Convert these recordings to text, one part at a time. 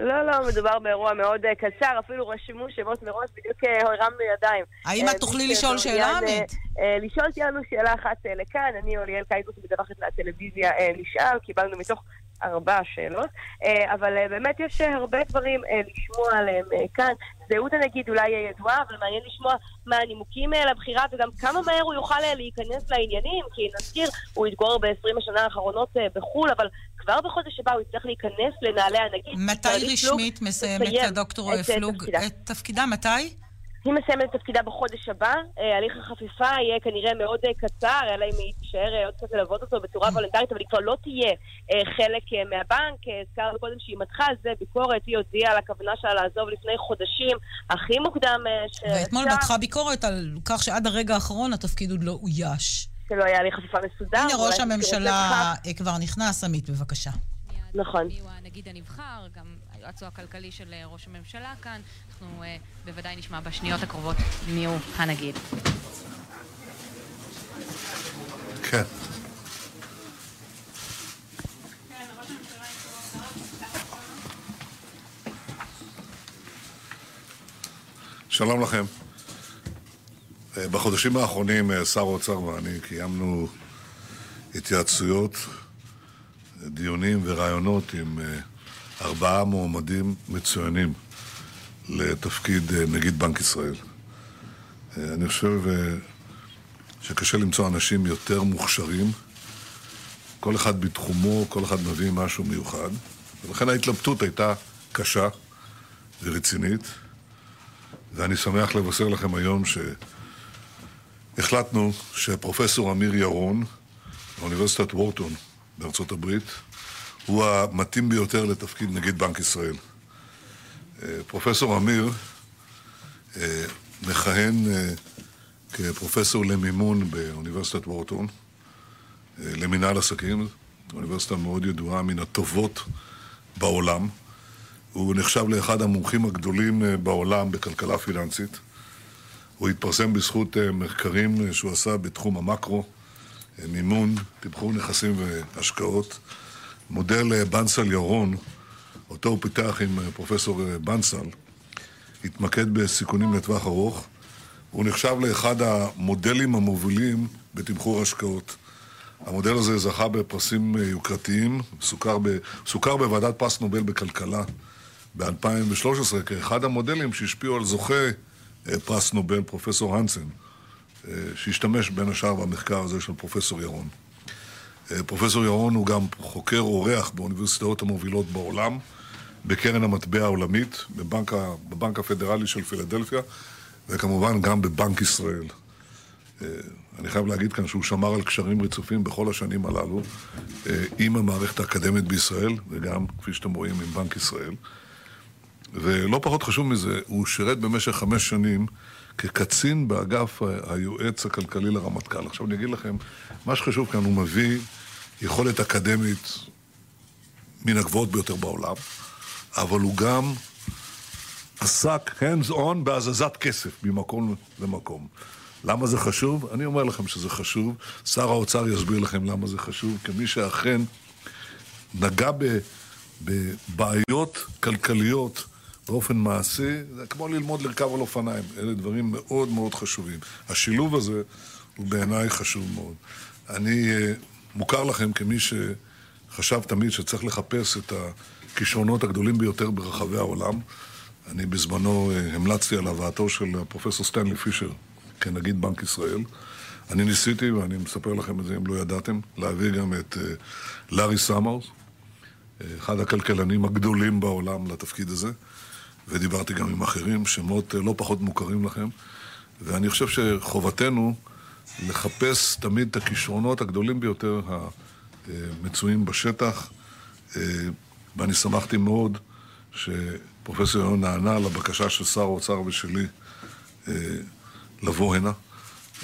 לא, לא, מדובר באירוע מאוד אה, קצר, אפילו רשמו שמות מראש, בדיוק אה, הרמנו ידיים. האם את תוכלי לשאול שאלה, עמית? לשאול לנו שאלה אחת לכאן, אני אוליאל קייגוס מדווחת לטלוויזיה נשאל, קיבלנו מתוך ארבע שאלות, אבל באמת יש הרבה דברים לשמוע עליהם כאן. זהות הנגיד אולי ידועה, אבל מעניין לשמוע מה הנימוקים לבחירה וגם כמה מהר הוא יוכל להיכנס לעניינים, כי נזכיר, הוא יתגורר ב-20 השנה האחרונות בחו"ל, אבל כבר בחודש הבא הוא יצטרך להיכנס לנעלי הנגיד. מתי רשמית מסיימת הדוקטור פלוג את תפקידה? מתי? היא מסיימת את תפקידה בחודש הבא. אה, הליך החפיפה יהיה כנראה מאוד אה, קצר, אלא אם היא תישאר אה, עוד קצת ללוות אותו בצורה. וולנטרית, אבל היא כבר לא תהיה חלק מהבנק. הזכרנו קודם שהיא מתחה על זה ביקורת, היא הודיעה על הכוונה שלה לעזוב לפני חודשים, הכי מוקדם שאפשר. ואתמול מתחה ביקורת על כך שעד הרגע האחרון התפקיד עוד לא אויש. שלא היה הליך חפיפה מסודר. הנה ראש הממשלה כבר נכנס, עמית, בבקשה. נכון. מי הוא הנגיד הנבחר, גם היועצו הכלכלי של ראש הממשלה כאן. אנחנו uh, בוודאי נשמע בשניות הקרובות מי הוא הנגיד. כן. שלום לכם. אה, בחודשים האחרונים אה, שר האוצר ואני קיימנו התייעצויות, דיונים ורעיונות עם ארבעה מועמדים מצוינים לתפקיד אה, נגיד בנק ישראל. אה, אני חושב אה, שקשה למצוא אנשים יותר מוכשרים, כל אחד בתחומו, כל אחד מביא משהו מיוחד, ולכן ההתלבטות הייתה קשה ורצינית, ואני שמח לבשר לכם היום שהחלטנו שפרופסור אמיר ירון, מאוניברסיטת וורטון בארצות הברית, הוא המתאים ביותר לתפקיד נגיד בנק ישראל. פרופסור אמיר אה, מכהן אה, כפרופסור למימון באוניברסיטת וורטון, אה, למינהל עסקים, אוניברסיטה מאוד ידועה, מן הטובות בעולם. הוא נחשב לאחד המומחים הגדולים בעולם בכלכלה פיננסית. הוא התפרסם בזכות מחקרים שהוא עשה בתחום המקרו, מימון, תמחור נכסים והשקעות. מודל בנסל ירון אותו הוא פיתח עם אה, פרופסור אה, בנסל, התמקד בסיכונים לטווח ארוך. הוא נחשב לאחד המודלים המובילים בתמחור השקעות. המודל הזה זכה בפרסים אה, יוקרתיים, סוכר, ב, סוכר בוועדת פרס נובל בכלכלה ב-2013 כאחד המודלים שהשפיעו על זוכה פרס נובל, פרופסור הנסן, שהשתמש בין השאר במחקר הזה של פרופסור ירון. פרופסור ירון הוא גם חוקר אורח באוניברסיטאות המובילות בעולם. בקרן המטבע העולמית, בבנק, בבנק הפדרלי של פילדלפיה, וכמובן גם בבנק ישראל. אה, אני חייב להגיד כאן שהוא שמר על קשרים רצופים בכל השנים הללו אה, עם המערכת האקדמית בישראל, וגם, כפי שאתם רואים, עם בנק ישראל. ולא פחות חשוב מזה, הוא שירת במשך חמש שנים כקצין באגף היועץ הכלכלי לרמטכ"ל. עכשיו אני אגיד לכם, מה שחשוב כאן, הוא מביא יכולת אקדמית מן הגבוהות ביותר בעולם. אבל הוא גם עסק hands on בהזזת כסף ממקום למקום. למה זה חשוב? אני אומר לכם שזה חשוב. שר האוצר יסביר לכם למה זה חשוב, כמי שאכן נגע בבעיות כלכליות באופן מעשי, זה כמו ללמוד לרכב על אופניים. אלה דברים מאוד מאוד חשובים. השילוב הזה הוא בעיניי חשוב מאוד. אני אה, מוכר לכם כמי שחשב תמיד שצריך לחפש את. הכישרונות הגדולים ביותר ברחבי העולם. אני בזמנו אה, המלצתי על הבאתו של פרופסור סטנלי פישר כנגיד בנק ישראל. אני ניסיתי, ואני מספר לכם את זה אם לא ידעתם, להביא גם את אה, לארי סאמרס, אה, אחד הכלכלנים הגדולים בעולם לתפקיד הזה, ודיברתי גם עם אחרים, שמות לא פחות מוכרים לכם, ואני חושב שחובתנו לחפש תמיד את הכישרונות הגדולים ביותר המצויים בשטח. ואני שמחתי מאוד שפרופסור ירון נענה לבקשה של שר האוצר ושלי אה, לבוא הנה.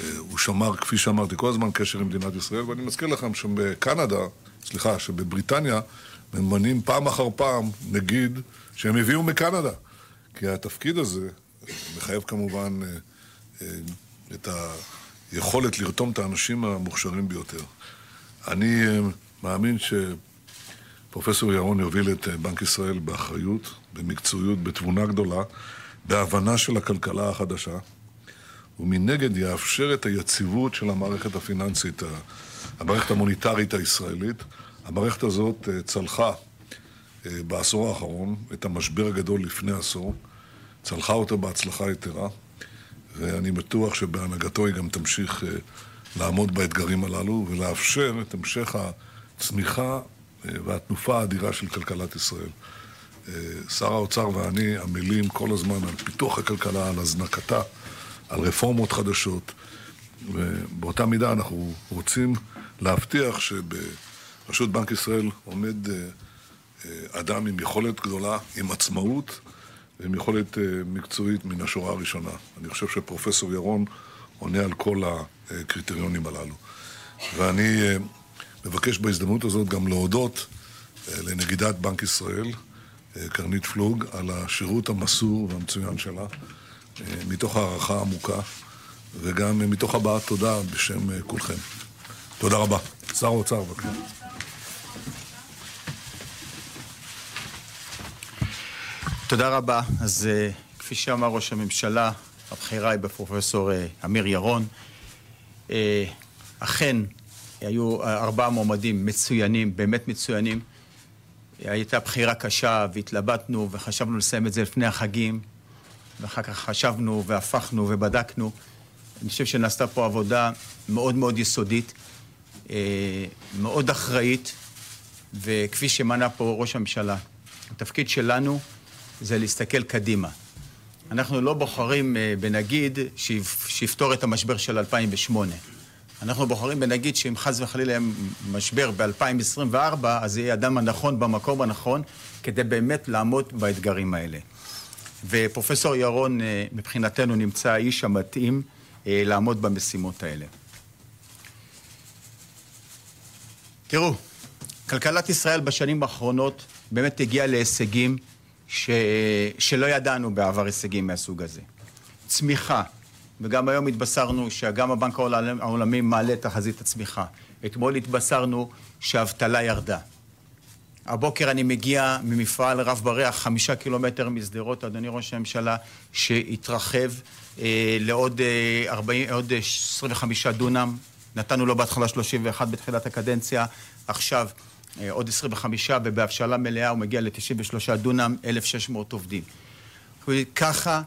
אה, הוא שמר, כפי שאמרתי, כל הזמן קשר עם מדינת ישראל, ואני מזכיר לכם שבקנדה, סליחה, שבבריטניה ממנים פעם אחר פעם נגיד שהם הביאו מקנדה. כי התפקיד הזה מחייב כמובן אה, אה, את היכולת לרתום את האנשים המוכשרים ביותר. אני אה, מאמין ש... פרופסור ירון יוביל את בנק ישראל באחריות, במקצועיות, בתבונה גדולה, בהבנה של הכלכלה החדשה, ומנגד יאפשר את היציבות של המערכת הפיננסית, המערכת המוניטרית הישראלית. המערכת הזאת צלחה בעשור האחרון את המשבר הגדול לפני עשור, צלחה אותו בהצלחה יתרה, ואני בטוח שבהנהגתו היא גם תמשיך לעמוד באתגרים הללו ולאפשר את המשך הצמיחה והתנופה האדירה של כלכלת ישראל. שר האוצר ואני עמלים כל הזמן על פיתוח הכלכלה, על הזנקתה, על רפורמות חדשות, ובאותה מידה אנחנו רוצים להבטיח שברשות בנק ישראל עומד אדם עם יכולת גדולה, עם עצמאות ועם יכולת מקצועית מן השורה הראשונה. אני חושב שפרופסור ירון עונה על כל הקריטריונים הללו. ואני מבקש בהזדמנות הזאת גם להודות לנגידת בנק ישראל, קרנית פלוג, על השירות המסור והמצוין שלה, מתוך הערכה עמוקה, וגם מתוך הבעת תודה בשם כולכם. תודה רבה. שר האוצר, בבקשה. תודה רבה. אז כפי שאמר ראש הממשלה, הבחירה היא בפרופסור אמיר ירון. אכן, היו ארבעה מועמדים מצוינים, באמת מצוינים. הייתה בחירה קשה והתלבטנו וחשבנו לסיים את זה לפני החגים, ואחר כך חשבנו והפכנו ובדקנו. אני חושב שנעשתה פה עבודה מאוד מאוד יסודית, מאוד אחראית, וכפי שמנה פה ראש הממשלה, התפקיד שלנו זה להסתכל קדימה. אנחנו לא בוחרים בנגיד שיפתור את המשבר של 2008. אנחנו בוחרים בנגיד שאם חס וחלילה יהיה משבר ב-2024, אז יהיה אדם הנכון במקום הנכון, כדי באמת לעמוד באתגרים האלה. ופרופסור ירון, מבחינתנו, נמצא האיש המתאים לעמוד במשימות האלה. תראו, כלכלת ישראל בשנים האחרונות באמת הגיעה להישגים. שלא ידענו בעבר הישגים מהסוג הזה. צמיחה, וגם היום התבשרנו שגם הבנק העולמי מעלה את תחזית הצמיחה. אתמול התבשרנו שהאבטלה ירדה. הבוקר אני מגיע ממפעל רב בריח, חמישה קילומטר משדרות, אדוני ראש הממשלה, שהתרחב אה, לעוד אה, 40, עוד 25 דונם. נתנו לו בהתחלה 31 בתחילת הקדנציה, עכשיו אה, עוד 25, ובהבשלה מלאה הוא מגיע ל-93 דונם, 1,600 עובדים. ככה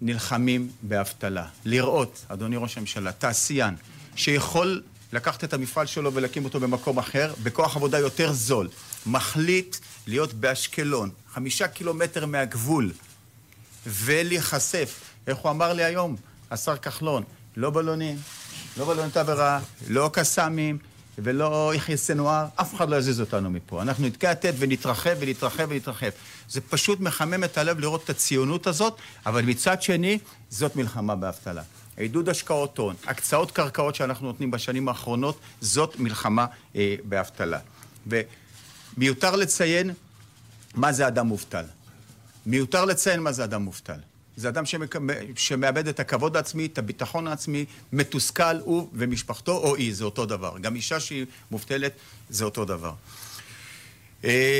נלחמים באבטלה. לראות, אדוני ראש הממשלה, תעשיין שיכול לקחת את המפעל שלו ולהקים אותו במקום אחר, בכוח עבודה יותר זול, מחליט להיות באשקלון, חמישה קילומטר מהגבול, ולהיחשף. איך הוא אמר לי היום, השר כחלון, לא בלונים, לא בלוני תבערה, לא קסאמים, ולא יחיא סנואר, אף אחד לא יזיז אותנו מפה. אנחנו נתקע יתד ונתרחב ונתרחב ונתרחב. זה פשוט מחמם את הלב לראות את הציונות הזאת, אבל מצד שני, זאת מלחמה באבטלה. עידוד השקעות הון, הקצאות קרקעות שאנחנו נותנים בשנים האחרונות, זאת מלחמה אה, באבטלה. ומיותר לציין מה זה אדם מובטל. מיותר לציין מה זה אדם מובטל. זה אדם. שמאבד את הכבוד העצמי, את הביטחון העצמי, מתוסכל, הוא ומשפחתו, או היא, זה אותו דבר. גם אישה שהיא מובטלת, זה אותו דבר.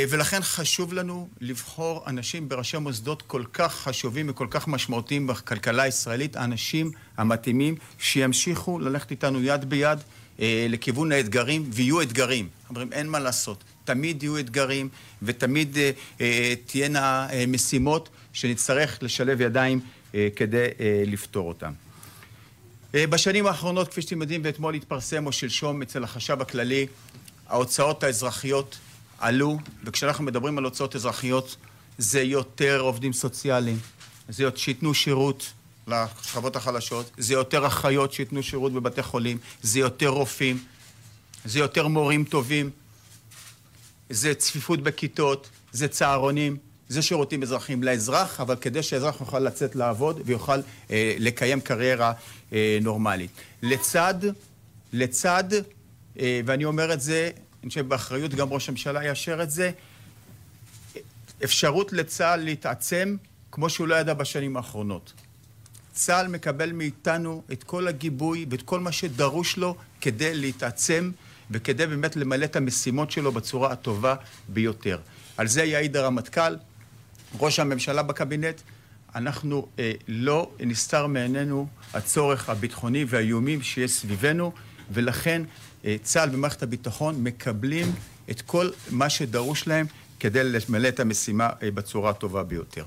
ולכן חשוב לנו לבחור אנשים בראשי מוסדות כל כך חשובים וכל כך משמעותיים בכלכלה הישראלית, האנשים המתאימים שימשיכו ללכת איתנו יד ביד לכיוון האתגרים, ויהיו אתגרים. אומרים, אין מה לעשות. תמיד יהיו אתגרים, ותמיד אה, תהיינה אה, משימות שנצטרך לשלב ידיים אה, כדי אה, לפתור אותם. אה, בשנים האחרונות, כפי שאתם יודעים, ואתמול התפרסם או שלשום אצל החשב הכללי, ההוצאות האזרחיות עלו, וכשאנחנו מדברים על הוצאות אזרחיות, זה יותר עובדים סוציאליים, זה שייתנו שירות לשכבות החלשות, זה יותר אחיות שייתנו שירות בבתי חולים, זה יותר רופאים, זה יותר מורים טובים, זה צפיפות בכיתות, זה צהרונים, זה שירותים אזרחיים לאזרח, אבל כדי שהאזרח יוכל לצאת לעבוד ויוכל אה, לקיים קריירה אה, נורמלית. לצד, לצד, אה, ואני אומר את זה, אני חושב באחריות גם ראש הממשלה יאשר את זה, אפשרות לצה"ל להתעצם כמו שהוא לא ידע בשנים האחרונות. צה"ל מקבל מאיתנו את כל הגיבוי ואת כל מה שדרוש לו כדי להתעצם וכדי באמת למלא את המשימות שלו בצורה הטובה ביותר. על זה יעיד הרמטכ"ל, ראש הממשלה בקבינט. אנחנו אה, לא נסתר מעינינו הצורך הביטחוני והאיומים שיש סביבנו, ולכן אה, צה"ל ומערכת הביטחון מקבלים את כל מה שדרוש להם כדי למלא את המשימה אה, בצורה הטובה ביותר.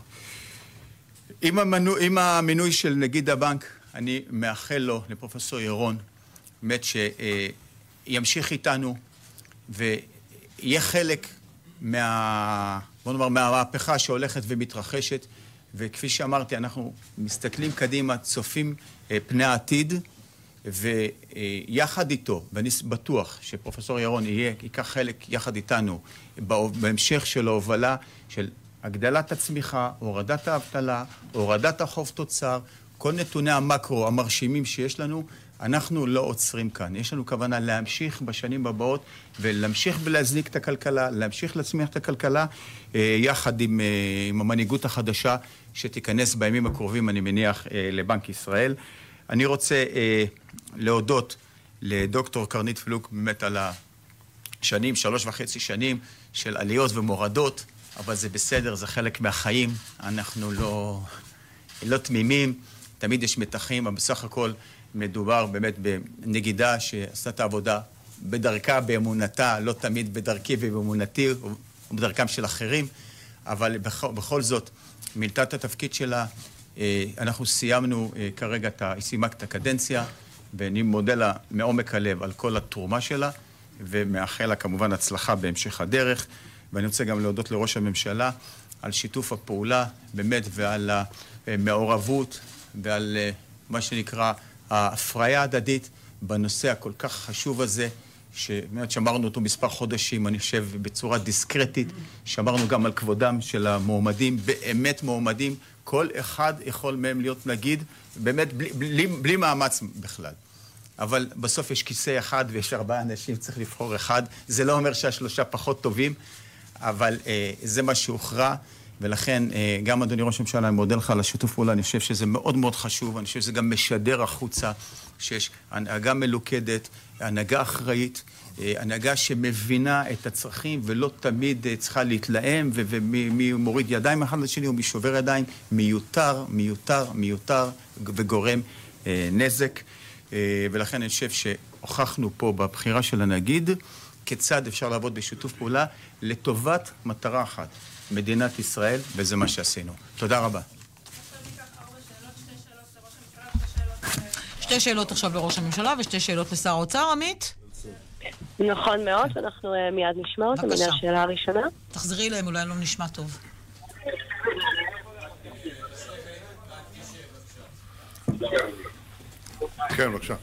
עם, המנו, עם המינוי של נגיד הבנק, אני מאחל לו, לפרופסור ירון, באמת שימשיך איתנו ויהיה חלק מה... בוא נאמר, מהמהפכה שהולכת ומתרחשת, וכפי שאמרתי, אנחנו מסתכלים קדימה, צופים אה, פני העתיד, ויחד איתו, ואני בטוח שפרופסור ירון יהיה, ייקח חלק יחד איתנו בהמשך של ההובלה של הגדלת הצמיחה, הורדת האבטלה, הורדת החוב תוצר, כל נתוני המקרו המרשימים שיש לנו, אנחנו לא עוצרים כאן. יש לנו כוונה להמשיך בשנים הבאות ולהמשיך ולהזניק את הכלכלה, להמשיך להצמיח את הכלכלה, אה, יחד עם, אה, עם המנהיגות החדשה שתיכנס בימים הקרובים, אני מניח, אה, לבנק ישראל. אני רוצה להודות לדוקטור קרנית פלוק באמת על השנים, שלוש וחצי שנים של עליות ומורדות, אבל זה בסדר, זה חלק מהחיים. אנחנו לא, לא תמימים, תמיד יש מתחים, אבל בסך הכל מדובר באמת בנגידה שעשתה את העבודה בדרכה, באמונתה, לא תמיד בדרכי ובאמונתי ובדרכם של אחרים, אבל בכל, בכל זאת מילתה את התפקיד שלה. אה, אנחנו סיימנו אה, כרגע. היא סיימה את הקדנציה, ואני מודה לה מעומק הלב על כל התרומה שלה, ומאחל לה כמובן הצלחה בהמשך הדרך. ואני רוצה גם להודות לראש הממשלה על שיתוף הפעולה, באמת, ועל המעורבות ועל אה, מה שנקרא ההפריה ההדדית בנושא הכל כך חשוב הזה, שבאמת שמרנו אותו מספר חודשים, אני חושב, בצורה דיסקרטית. שמרנו גם על כבודם של המועמדים, באמת מועמדים. כל אחד יכול מהם להיות נגיד, באמת בלי, בלי, בלי מאמץ בכלל. אבל בסוף יש כיסא אחד ויש ארבעה אנשים, צריך לבחור אחד. זה לא אומר שהשלושה פחות טובים, אבל אה, זה מה שהוכרע. ולכן, אה, גם אדוני ראש הממשלה, אני מודה לך על השיתוף פעולה, אני חושב שזה מאוד מאוד חשוב, אני חושב שזה גם משדר החוצה שיש הנהגה מלוכדת, הנהגה אחראית, אה, הנהגה שמבינה את הצרכים ולא תמיד אה, צריכה להתלהם, ומי מוריד ידיים אחד לשני ומי שובר ידיים, מיותר, מיותר, מיותר וגורם נזק. ולכן אני חושב שהוכחנו פה בבחירה של הנגיד כיצד אפשר לעבוד בשיתוף פעולה לטובת מטרה אחת. מדינת ישראל, וזה מה שעשינו. תודה רבה. שתי שאלות עכשיו לראש הממשלה ושתי שאלות לשר האוצר, עמית? נכון מאוד, אנחנו uh, מיד נשמע אותם. בבקשה. השאלה הראשונה. תחזרי אליהם, אולי לא נשמע טוב. כן, בבקשה.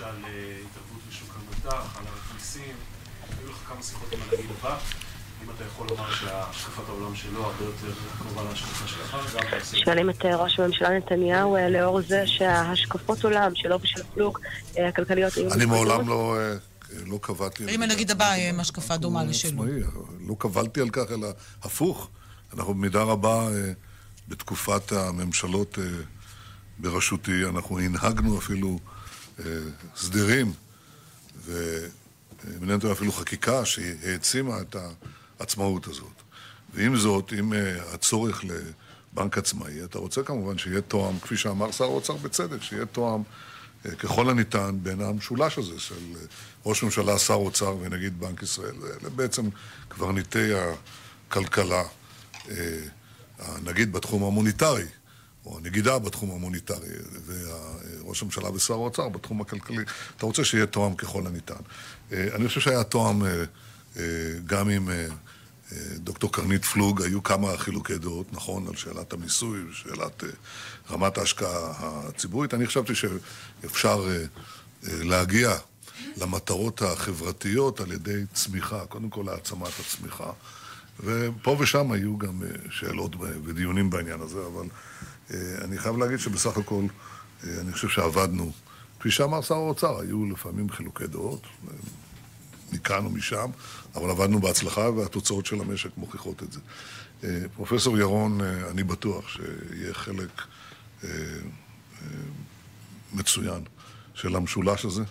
למשל אה, התערבות בשוק המטח, על המיסים, היו לך כמה שיחות עם הנגיד הבא. אם אתה יכול לומר שהשקפת העולם שלו הרבה יותר קרובה להשקפה שלך, גם בנושא... שואלים את אה, ראש הממשלה נתניהו אה, לאור זה שההשקפות עולם שלו ושל פלוג הכלכליות היו... אני מעולם לא... לא קבעתי... אם הנגיד הבא עם השקפה דומה לשלו. לא קבלתי על כך, אלא הפוך. אנחנו במידה רבה, בתקופת הממשלות בראשותי, אנחנו הנהגנו אפילו סדרים, ומעניינת אפילו חקיקה שהעצימה את העצמאות הזאת. ועם זאת, עם אה, הצורך לבנק עצמאי, אתה רוצה כמובן שיהיה תואם, כפי שאמר שר האוצר בצדק, שיהיה תואם אה, ככל הניתן בין המשולש הזה של אה, ראש ממשלה, שר אוצר ונגיד בנק ישראל. אלה בעצם קברניטי הכלכלה, נגיד בתחום המוניטרי. או הנגידה בתחום המוניטרי, וראש הממשלה ושר האוצר בתחום הכלכלי. אתה רוצה שיהיה תואם ככל הניתן. אה, אני חושב שהיה תואם אה, אה, גם עם דוקטור קרנית פלוג, היו כמה חילוקי דעות, נכון, על שאלת המיסוי, שאלת רמת ההשקעה הציבורית. אני חשבתי שאפשר להגיע למטרות החברתיות על ידי צמיחה, קודם כל העצמת הצמיחה. ופה ושם היו גם שאלות ודיונים בעניין הזה, אבל אני חייב להגיד שבסך הכל, אה, אני חושב שעבדנו. כפי שאמר שר האוצר, היו לפעמים חילוקי דעות. מכאן או משם, אבל עבדנו בהצלחה והתוצאות של המשק מוכיחות את זה. אה, פרופסור ירון, אה, אני בטוח שיהיה חלק אה, מצוין של המשולש הזה,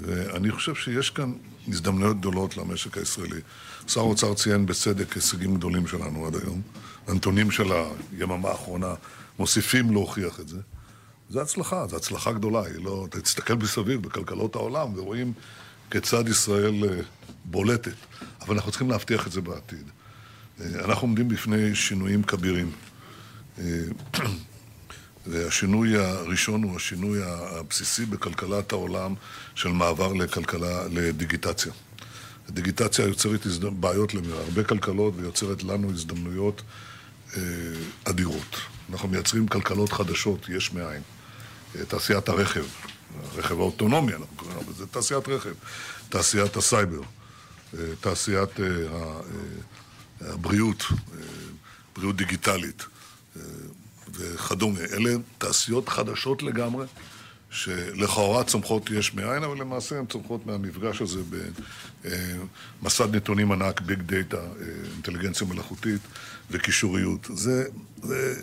ואני חושב שיש כאן הזדמנויות גדולות למשק הישראלי. שר האוצר ציין בצדק הישגים גדולים שלנו עד היום. הנתונים של היממה האחרונה מוסיפים להוכיח את זה. זו הצלחה, זו הצלחה גדולה. היא לא... תסתכל מסביב בכלכלות העולם ורואים כיצד ישראל בולטת. אבל אנחנו צריכים להבטיח את זה בעתיד. אנחנו עומדים בפני שינויים כבירים. והשינוי הראשון הוא השינוי הבסיסי בכלכלת העולם של מעבר לכלכלה, לדיגיטציה. הדיגיטציה יוצרת בעיות להרבה כלכלות ויוצרת לנו הזדמנויות אה, אדירות. אנחנו מייצרים כלכלות חדשות, יש מאין. אה, תעשיית הרכב, הרכב האוטונומי, אנחנו קוראים לזה תעשיית רכב, תעשיית הסייבר, אה, תעשיית הבריאות, בריאות דיגיטלית. וכדומה. אלה תעשיות חדשות לגמרי, שלכאורה צומחות יש מאין, אבל למעשה הן צומחות מהמפגש הזה במסד נתונים ענק, big data, אינטליגנציה מלאכותית וקישוריות. זה, זה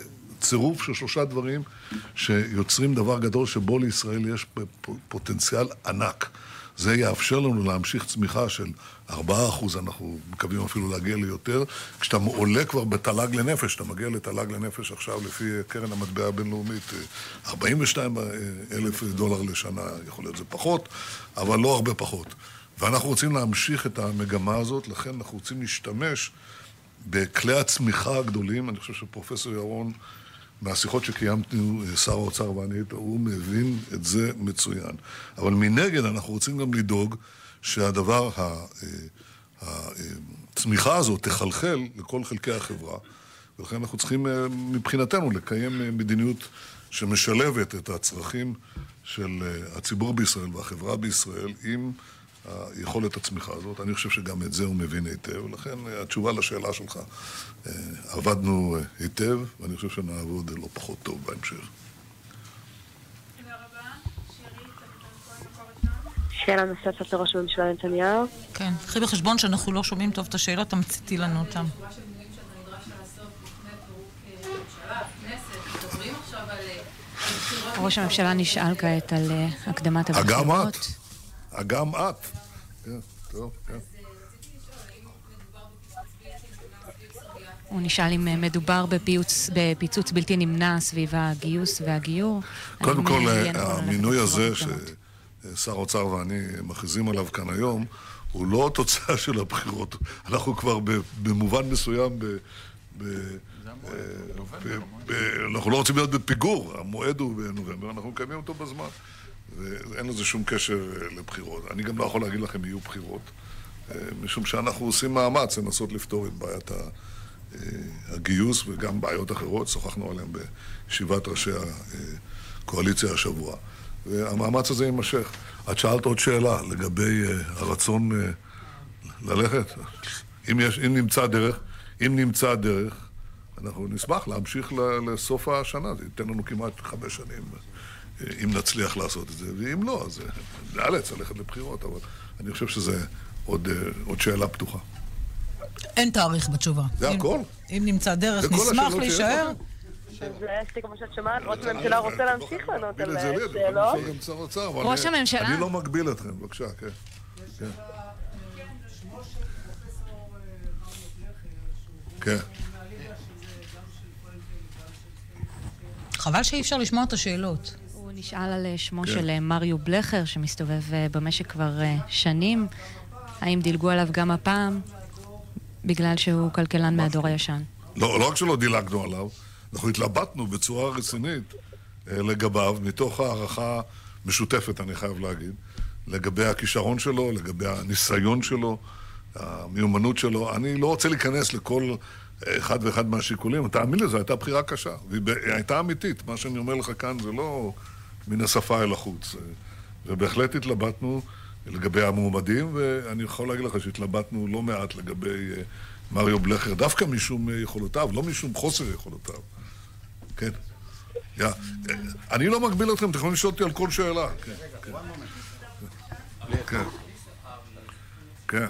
צירוף של שלושה דברים שיוצרים דבר גדול שבו לישראל יש פוטנציאל ענק. זה יאפשר לנו להמשיך צמיחה של 4%, אנחנו מקווים אפילו להגיע ליותר. כשאתה עולה כבר בתל"ג לנפש, אתה מגיע לתל"ג לנפש עכשיו לפי קרן המטבע הבינלאומית, 42 אלף דולר לשנה, יכול להיות זה פחות, אבל לא הרבה פחות. ואנחנו רוצים להמשיך את המגמה הזאת, לכן אנחנו רוצים להשתמש בכלי הצמיחה הגדולים. אני חושב שפרופסור ירון... מהשיחות שקיימנו, שר האוצר ואני, הוא מבין את זה מצוין. אבל מנגד אנחנו רוצים גם לדאוג שהדבר, הצמיחה הזאת תחלחל לכל חלקי החברה, ולכן אנחנו צריכים מבחינתנו לקיים מדיניות שמשלבת את הצרכים של הציבור בישראל והחברה בישראל עם היכולת הצמיחה הזאת. אני חושב שגם את זה הוא מבין היטב, ולכן התשובה לשאלה שלך, עבדנו היטב, ואני חושב שנעבוד לא פחות טוב בהמשך. שאלה נוספת לראש הממשלה נתניהו. כן, קחי בחשבון שאנחנו לא שומעים טוב את השאלות, תמציתי לנו אותן. ראש הממשלה נשאל כעת על הקדמת הבחירות. אגם את. אגם את. כן, טוב, כן. הוא נשאל אם מדובר בפיוץ, בפיצוץ בלתי נמנע סביב הגיוס והגיור. קודם כל, המינוי הזה ששר האוצר ואני מכריזים עליו כאן היום, הוא לא תוצאה של הבחירות. אנחנו כבר במובן מסוים, ב, אנחנו לא רוצים להיות בפיגור, המועד הוא בנובמבר, אנחנו מקיימים אותו בזמן. ואין לזה שום קשר לבחירות. אני גם לא יכול להגיד לכם יהיו בחירות, משום שאנחנו עושים מאמץ לנסות לפתור את בעיית הגיוס וגם בעיות אחרות, שוחחנו עליהן בישיבת ראשי הקואליציה השבוע. והמאמץ הזה יימשך. את שאלת עוד שאלה לגבי הרצון ללכת. אם, יש, אם נמצא דרך, אם נמצא דרך, אנחנו נשמח להמשיך לסוף השנה, זה ייתן לנו כמעט חמש שנים. אם נצליח לעשות את זה, ואם לא, אז נאלץ ללכת לבחירות, אבל אני חושב שזה עוד, עוד שאלה פתוחה. אין תאריך בתשובה. זה אם, הכל. אם נמצא דרך, נשמח להישאר. כמו שאת ראש הממשלה רוצה להמשיך לענות על שאלות. ראש הממשלה... אני לא מגביל אתכם, בבקשה, כן. כן. חבל שאי אפשר לשמוע את השאלות. נשאל על שמו של מריו בלכר, שמסתובב במשק כבר שנים. האם דילגו עליו גם הפעם, בגלל שהוא כלכלן מהדור הישן? לא, לא רק שלא דילגנו עליו, אנחנו התלבטנו בצורה רצינית לגביו, מתוך הערכה משותפת, אני חייב להגיד, לגבי הכישרון שלו, לגבי הניסיון שלו, המיומנות שלו. אני לא רוצה להיכנס לכל אחד ואחד מהשיקולים. תאמין לי, זו הייתה בחירה קשה, והיא הייתה אמיתית. מה שאני אומר לך כאן זה לא מן השפה אל החוץ. ובהחלט התלבטנו לגבי המועמדים, ואני יכול להגיד לך שהתלבטנו לא מעט לגבי מריו בלכר, דווקא משום יכולותיו, לא משום חוסר יכולותיו. כן. Yeah. אני לא מגביל אתכם, אתם יכולים לשאול אותי על כל שאלה. כן, כן. כן. כן.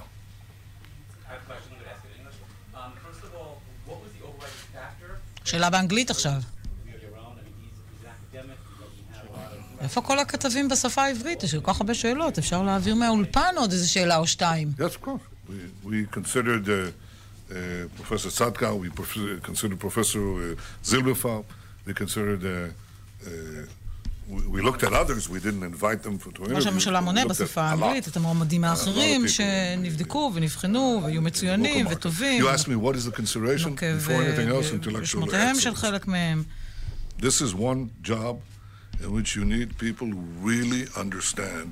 שאלה באנגלית עכשיו. איפה כל הכתבים בשפה העברית? יש כל כך הרבה שאלות, אפשר להעביר מהאולפן עוד איזה שאלה או שתיים. Yes, of course. We, we considered uh, uh, Professor Sadka, we prof- considered Professor uh, Zilberfeld, we considered, uh, uh, we, looked at others, we didn't invite them for, to. ראש הממשלה מונה בשפה. האנגלית את המועמדים האחרים. שנבדקו ונבחנו והיו מצוינים וטובים. You asked me what is the consideration before anything else, אה, intellectual בשמותיהם של. חלק מהם. This is one job in which you need people who really understand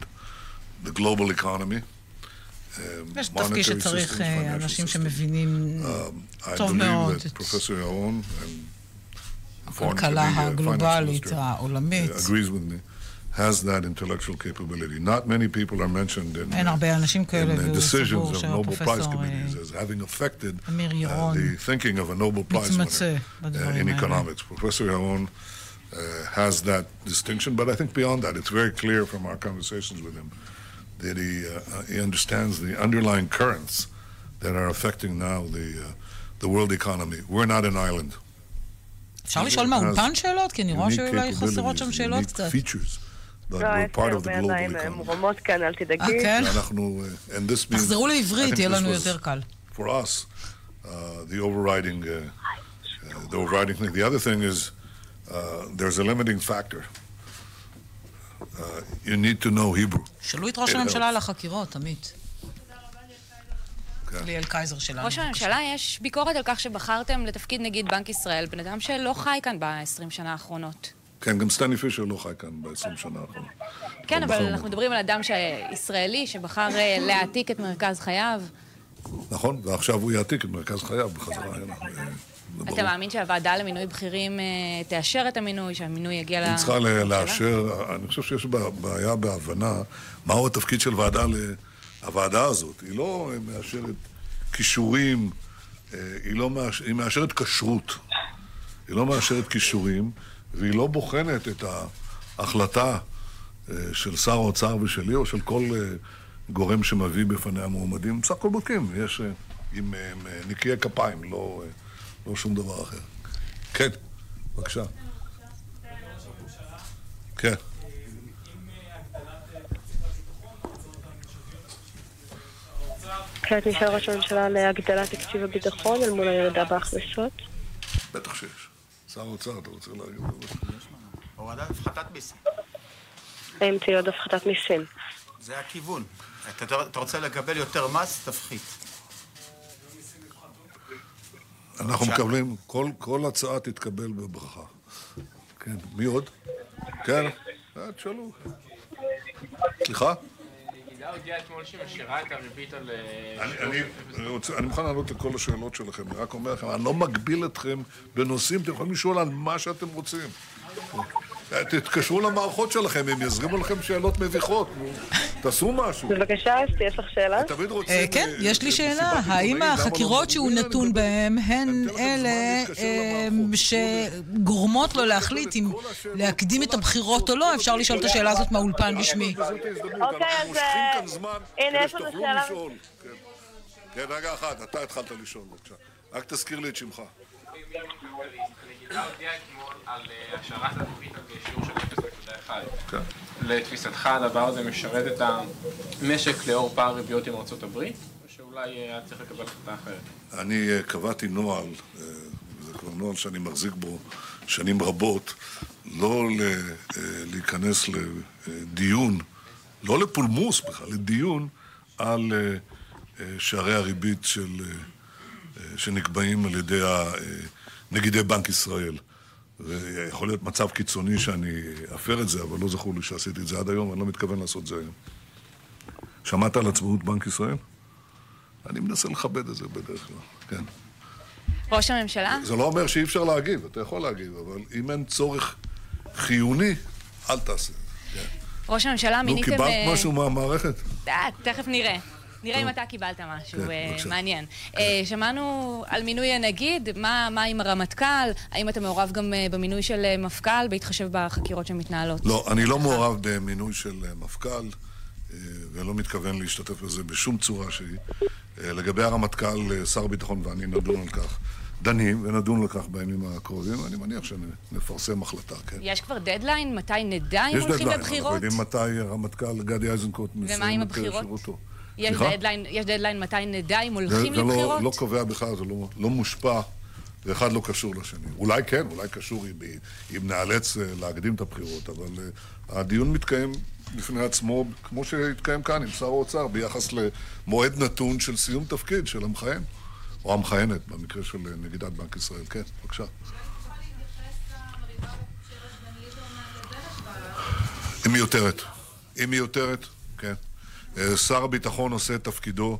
the global economy. um, יש תפקיד monetary שצריך systems, אה, financial אנשים systems. שמבינים Um, I טוב believe מאוד that את Professor Yaron and foreign- הכלכלה the, uh, finance הגלובלית, minister, העולמית. uh, agrees with me, has that intellectual capability. Not many people are mentioned in, אין הרבה אנשים in כאלה, uh, והוא decisions סבור of Nobel Prize שהפרופסור אה, committees as having affected uh, אמיר ירון the thinking of a Nobel Prize מתמצא winner uh, בדברים in האלה. economics. Professor Yaron uh, has that distinction, but I think beyond that, it's very clear from our conversations with him that he, uh, he understands the underlying currents that are affecting now the, uh, the world economy. We're not an island. אפשר לשאול מהאולפן שאלות? כי אני רואה שאולי חסרות שם שאלות קצת. features, but לא, we're יש part לי of the הרבה global ידיים אה, economy. מורמות כאן, אל אה, תדאגי. כן? ואנחנו, uh, and this means, תחזרו I לעברית, think יהיה this לנו was- יותר קל. for us, uh, the overriding, uh, uh, the overriding thing. The other thing is, uh, there's a limiting factor. Uh, you need to know Hebrew. שאלו את ראש הממשלה על החקירות, עמית. כן. ליאל קייזר שלנו. ראש הממשלה, יש ביקורת על כך שבחרתם לתפקיד נגיד בנק ישראל, בן אדם שלא חי כאן ב-20 שנה האחרונות. כן, גם סטני פישר לא חי כאן ב-20 שנה האחרונות. כן, אבל. אנחנו מדברים על אדם ישראלי שבחר אה, להעתיק את מרכז חייו. נכון, ועכשיו הוא יעתיק את מרכז חייו בחזרה זה ברור. אתה מאמין שהוועדה למינוי בכירים אה, תאשר את המינוי, שהמינוי יגיע ל... היא צריכה לאשר, אני חושב שיש בעיה בהבנה מהו התפקיד של ועדה, ל- הוועדה הזאת. היא לא מאשרת כישורים, אה, היא, לא מאש... היא מאשרת כשרות. היא לא מאשרת כישורים, והיא לא בוחנת את ההחלטה אה, של שר האוצר ושלי, או של כל גורם שמביא בפניה מועמדים. בסך הכל בודקים, יש עם, נקיי כפיים, לא, לא שום דבר אחר. כן, בבקשה. כן. כעת נשאל ראש הממשלה להגדלת תקציב הביטחון אל מול הירידה בהכנסות. בטח שיש. שר האוצר, אתה רוצה להגיד? הורדת הפחתת מיסים. האם תהיה עוד הפחתת מיסים? זה הכיוון. אתה, אתה רוצה לקבל יותר מס, תפחית. אנחנו. מקבלים, כל, כל הצעה תתקבל בברכה. כן, מי עוד? כן, אה, תשאלו. סליחה? אה, אני, אני, אני, רוצה, אני מוכן לענות לכל השאלות שלכם, אני רק אומר לכם, אני לא מגביל אתכם בנושאים, אתם יכולים לשאול על מה שאתם רוצים. תתקשרו למערכות שלכם, הם יזרימו לכם שאלות מביכות, תעשו משהו. בבקשה, אסתי, יש לך שאלה? תמיד רוצים... אה, כן, יש לי שאלה. האם לא החקירות שהוא? נתון בהן הן אלה אה. שגורמות לו להחליט אם להקדים את הבחירות או לא? אפשר לשאול את השאלה הזאת מהאולפן בשמי. אוקיי, אז, אה, הנה, יש לנו שאלה-. כן. כן, רגע אחד, אתה התחלת לשאול, בבקשה. רק תזכיר לי את שמך. הודיעה אתמול על על שיעור 0.1. כן. לתפיסתך הדבר הזה משרת את המשק לאור פער ריביות עם ארצות הברית? או שאולי אה, היה צריך לקבל החלטה אחרת? אני אה, קבעתי נוהל, אה, זה כבר נוהל שאני מחזיק בו שנים רבות, לא אה, להיכנס לדיון, לא לפולמוס בכלל, לדיון על אה, אה, שערי הריבית של, אה, אה, שנקבעים על ידי אה, נגידי בנק ישראל. ויכול להיות מצב קיצוני שאני אפר את זה, אבל לא זכור לי שעשיתי את זה עד היום, ואני לא מתכוון לעשות את זה היום. שמעת על עצמאות בנק ישראל? אני מנסה לכבד את זה בדרך כלל, כן. ראש הממשלה? זה לא אומר שאי אפשר להגיב, אתה יכול להגיב, אבל אם אין צורך חיוני, אל תעשה את זה. ראש הממשלה נו, מיניתם... קיבלת אה, משהו מהמערכת? אה, תכף נראה. נראה אם אתה קיבלת משהו כן, אה. מעניין. אה, שמענו על מינוי הנגיד, מה עם הרמטכ"ל? האם אתה מעורב גם אה, במינוי של מפכ"ל, בהתחשב בחקירות שמתנהלות? לא, אני לא מעורב במינוי של מפכ"ל. ולא מתכוון להשתתף בזה בשום צורה שהיא. לגבי הרמטכ"ל, שר הביטחון ואני נדון על כך. דנים ונדון לכך בימים הקרובים, אני מניח שנפרסם החלטה, כן. יש כבר דדליין? מתי נדע אם הולכים לבחירות? יש דדליין, אנחנו יודעים מתי הרמטכ"ל גדי איזנקוט מסיים את שירותו. יש דדליין, יש דדליין מתי נדע אם הולכים לבחירות? זה לא, לא קובע בכלל, זה לא, לא מושפע, ואחד לא קשור לשני. אולי כן, אולי קשור אם, אם נאלץ אה, להקדים את הבחירות, אבל אה, הדיון מתקיים בפני עצמו, כמו שהתקיים כאן עם שר האוצר, ביחס למועד נתון של סיום תפקיד של המכהן. או המכהנת, במקרה של נגידת בנק ישראל. כן, בבקשה. היא מיותרת. היא מיותרת, כן. אה, שר הביטחון עושה את תפקידו,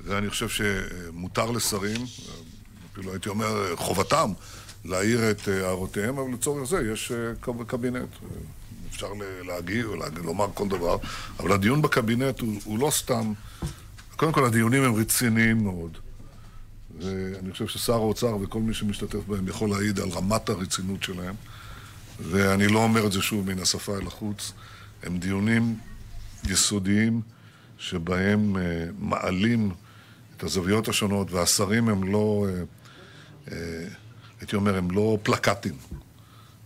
ואני חושב שמותר לשרים, אפילו הייתי אומר חובתם, להעיר את הערותיהם, אבל לצורך זה יש אה, קבינט. אפשר להגיב ולומר כל דבר, אבל הדיון בקבינט הוא, הוא לא סתם... קודם כל, הדיונים הם רציניים מאוד. ואני חושב ששר האוצר וכל מי שמשתתף בהם יכול להעיד על רמת הרצינות שלהם. ואני לא אומר את זה שוב מן השפה אל החוץ. הם דיונים יסודיים שבהם uh, מעלים את הזוויות השונות, והשרים הם לא, uh, uh, הייתי אומר, הם לא פלקטים.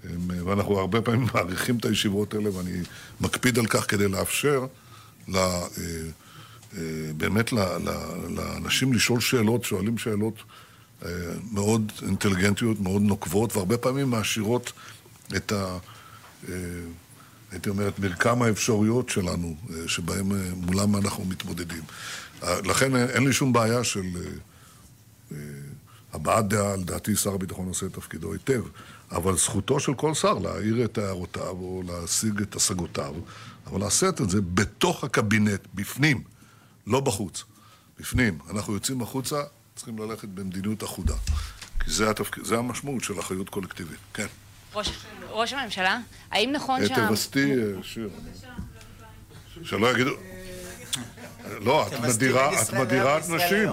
הם, ואנחנו הרבה פעמים מעריכים את הישיבות האלה, ואני מקפיד על כך כדי לאפשר ל... Uh, אה, באמת לאנשים לשאול שאלות, שואלים שאלות אה, מאוד אינטליגנטיות, מאוד נוקבות, והרבה פעמים מעשירות את ה... אה, הייתי אומר, את מרקם האפשרויות שלנו, שבהם מולם אנחנו מתמודדים. לכן אין לי שום בעיה של הבעת דעה, לדעתי שר הביטחון עושה את תפקידו היטב, אבל זכותו של כל שר להעיר את הערותיו או להשיג את השגותיו, אבל לעשות את זה בתוך הקבינט, בפנים. לא בחוץ, בפנים. אנחנו יוצאים החוצה, צריכים ללכת במדיניות אחודה. כי זה, התפק... זה המשמעות של אחריות קולקטיבית, כן. ראש, ראש הממשלה, האם נכון שה... תבסתי, אה, שיר. שלא יגידו... לא, את מדירה, את נשים.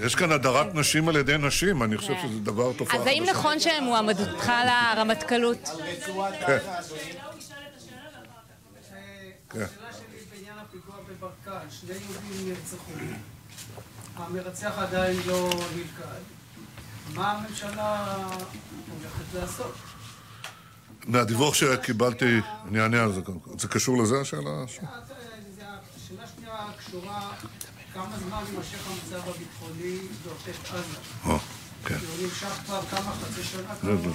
יש כאן הדרת נשים על ידי נשים, אני חושב שזה דבר תופעה. אז האם נכון שמועמדותך לרמטכ"לות? כן. כן. ברקן, שני יהודים נרצחו, המרצח עדיין לא נלכד, מה הממשלה הולכת לעשות? מהדיווח שקיבלתי, אני אענה על זה קודם כל. זה קשור לזה השאלה? השאלה שנייה קשורה כמה זמן יימשך המצב הביטחוני בעוטף עזה. או, כן. הוא נמשך כבר כמה חצי שנה כבר.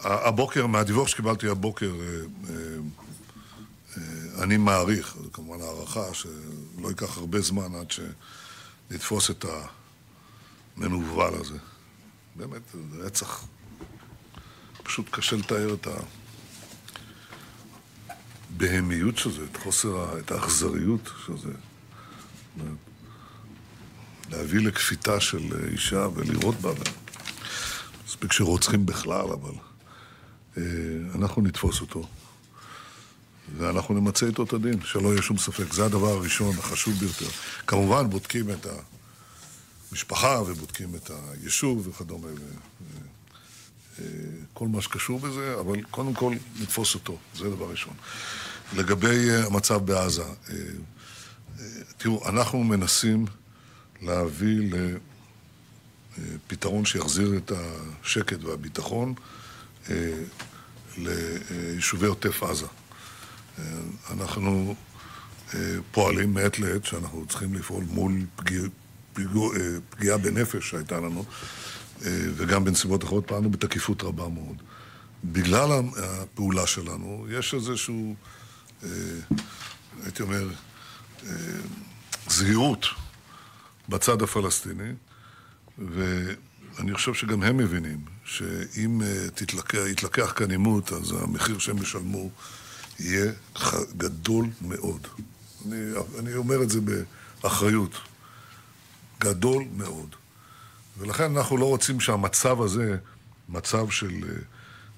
הבוקר, מהדיווח שקיבלתי הבוקר, אה, אה, אני מעריך, זו כמובן הערכה, שלא ייקח הרבה זמן עד שנתפוס את המנוול הזה. באמת, רצח. פשוט קשה לתאר את הבהמיות של זה, את חוסר, את האכזריות של זה. להביא לכפיתה של אישה ולירות בה. מספיק שרוצחים בכלל, אבל אה, אנחנו נתפוס אותו. ואנחנו נמצה איתו את הדין, שלא יהיה שום ספק. זה הדבר הראשון, החשוב ביותר. כמובן, בודקים את המשפחה ובודקים את היישוב וכדומה, וכל מה שקשור בזה, אבל קודם כל לתפוס אותו, זה דבר ראשון. לגבי אה, המצב בעזה, אה, אה, תראו, אנחנו מנסים להביא לפתרון שיחזיר את השקט והביטחון ליישובי עוטף עזה. אנחנו פועלים מעת לעת שאנחנו צריכים לפעול מול פגיע, פגיע, פגיעה בנפש שהייתה לנו, וגם בנסיבות אחרות פעלנו בתקיפות רבה מאוד. בגלל הפעולה שלנו, יש איזשהו, הייתי אומר, זהירות בצד הפלסטיני, ואני חושב שגם הם מבינים שאם יתלקח כאן עימות, אז המחיר שהם ישלמו יהיה גדול מאוד. אני, אני אומר את זה באחריות. גדול מאוד. ולכן אנחנו לא רוצים שהמצב הזה, מצב של,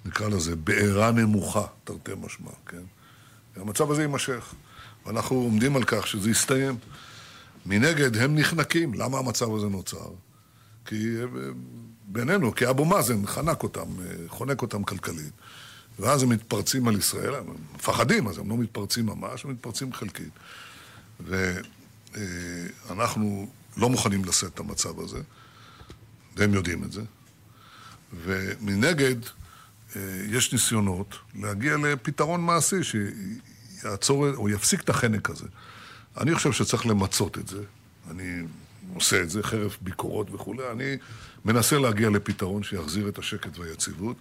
נקרא לזה, בעירה נמוכה, תרתי משמע, כן? המצב הזה יימשך. ואנחנו עומדים על כך שזה יסתיים. מנגד, הם נחנקים. למה המצב הזה נוצר? כי בינינו, כי אבו מאזן חנק אותם, חונק אותם כלכלית. ואז הם מתפרצים על ישראל, הם מפחדים, אז הם לא מתפרצים ממש, הם מתפרצים חלקית. ואנחנו לא מוכנים לשאת את המצב הזה, והם יודעים את זה. ומנגד, אה, יש ניסיונות להגיע לפתרון מעשי שיעצור או יפסיק את החנק הזה. אני חושב שצריך למצות את זה. אני עושה את זה, חרף ביקורות וכולי. אני מנסה להגיע לפתרון שיחזיר את השקט והיציבות.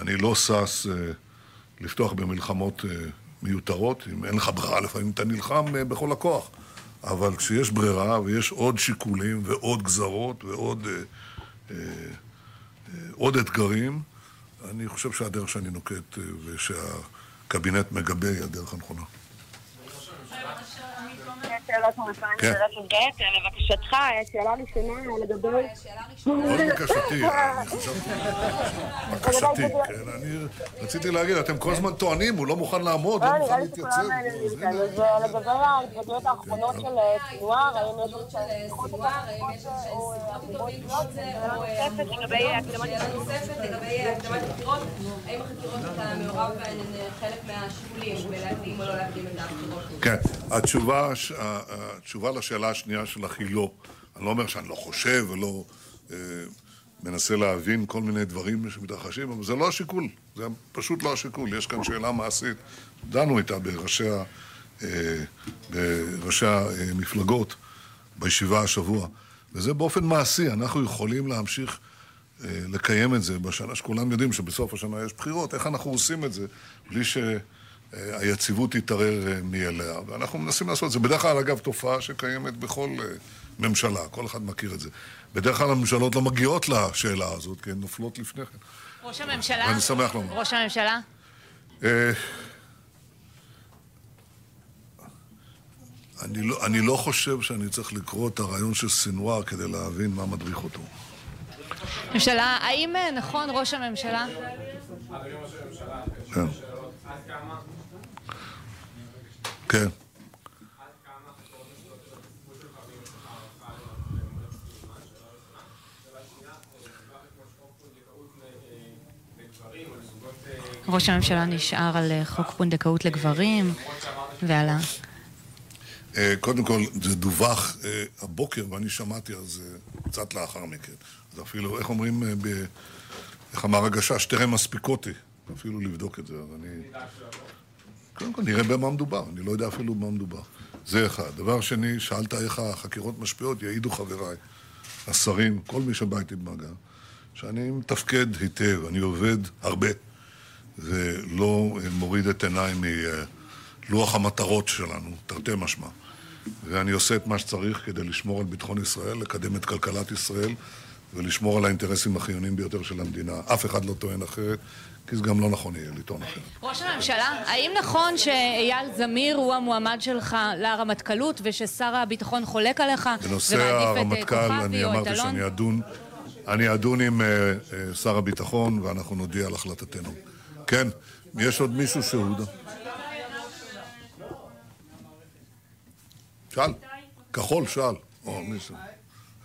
אני לא שש אה, לפתוח במלחמות אה, מיותרות. אם אין לך ברירה, לפעמים אתה נלחם בכל הכוח. אבל כשיש ברירה ויש עוד שיקולים ועוד גזרות ועוד אה, עוד אתגרים, אני חושב שהדרך שאני נוקט אה, ושהקבינט מגבה היא הדרך הנכונה. שאלות מהפן כן. ב', לבקשתך, שאלה ראשונה לגבי... מאוד בקשתי, אני חשבתי, בקשתי, כן, אני רציתי להגיד, אתם כל הזמן טוענים, הוא לא מוכן לעמוד, לא, לא נראה מוכן לי להתייצב. אז אה, לגבי ההתבטאויות האחרונות של אה, סנוואר, האם יש של יש שיחות איתו בעקבות זה, אה, לגבי הקדמת שאלה נוספת לגבי הקדמת הבחירות, האם החקירות אתה מעורב בהן הן חלק מהשיקולים בלהקדים או לא להקדים את הבחירות? כן, התשובה, התשובה לשאלה השנייה שלך היא לא. אני לא אומר שאני לא חושב ולא אה, מנסה להבין כל מיני דברים שמתרחשים, אבל זה לא השיקול, זה פשוט לא השיקול. יש כאן שאלה מעשית, דנו איתה בראשי, אה, בראשי המפלגות בישיבה השבוע, וזה באופן מעשי, אנחנו יכולים להמשיך אה, לקיים את זה בשנה שכולם יודעים שבסוף השנה יש בחירות, איך אנחנו עושים את זה? בלי שהיציבות תתערער אה, מאליה, ואנחנו מנסים לעשות את זה. בדרך כלל, אגב, תופעה שקיימת בכל אה, ממשלה, כל אחד מכיר את זה. בדרך כלל הממשלות לא מגיעות לשאלה הזאת, כי הן נופלות לפני כן. ראש הממשלה? ואני שמח לומר. ראש הממשלה? אה, אני לא, אני לא חושב שאני צריך לקרוא את הרעיון של סנוואר כדי להבין מה מדריך אותו. ממשלה, האם אה, נכון ראש הממשלה? כן. כן. ראש הממשלה נשאר על אה, חוק פונדקאות לגברים ועל ה... אה, קודם כל, זה דווח אה, הבוקר, ואני שמעתי על זה קצת לאחר מכן. אז אפילו, איך אומרים, ב... איך אמר הגשש, טרם מספיקותי, אפילו לבדוק את זה, אז אני... קודם כל, נראה במה מדובר, אני לא יודע אפילו במה מדובר. זה אחד. דבר שני, שאלת איך החקירות משפיעות, יעידו חבריי, השרים, כל מי שבא איתי במגע, שאני מתפקד היטב, אני עובד הרבה, ולא מוריד את עיניי מלוח המטרות שלנו, תרתי משמע. ואני עושה את מה שצריך כדי לשמור על ביטחון ישראל, לקדם את כלכלת ישראל ולשמור על האינטרסים החיוניים ביותר של המדינה. אף אחד לא טוען אחרת, כי זה גם לא נכון יהיה לטעון אחרת. ראש הממשלה, האם נכון שאייל זמיר הוא המועמד שלך לרמטכ"לות וששר הביטחון חולק עליך בנושא את הרמטכ"ל, אה, אני אמרתי? שאני אדון, אני אדון עם אה, אה, שר הביטחון ואנחנו נודיע על החלטתנו. כן, יש עוד מישהו שהוא... שאל, כחול שאל, או מישהו.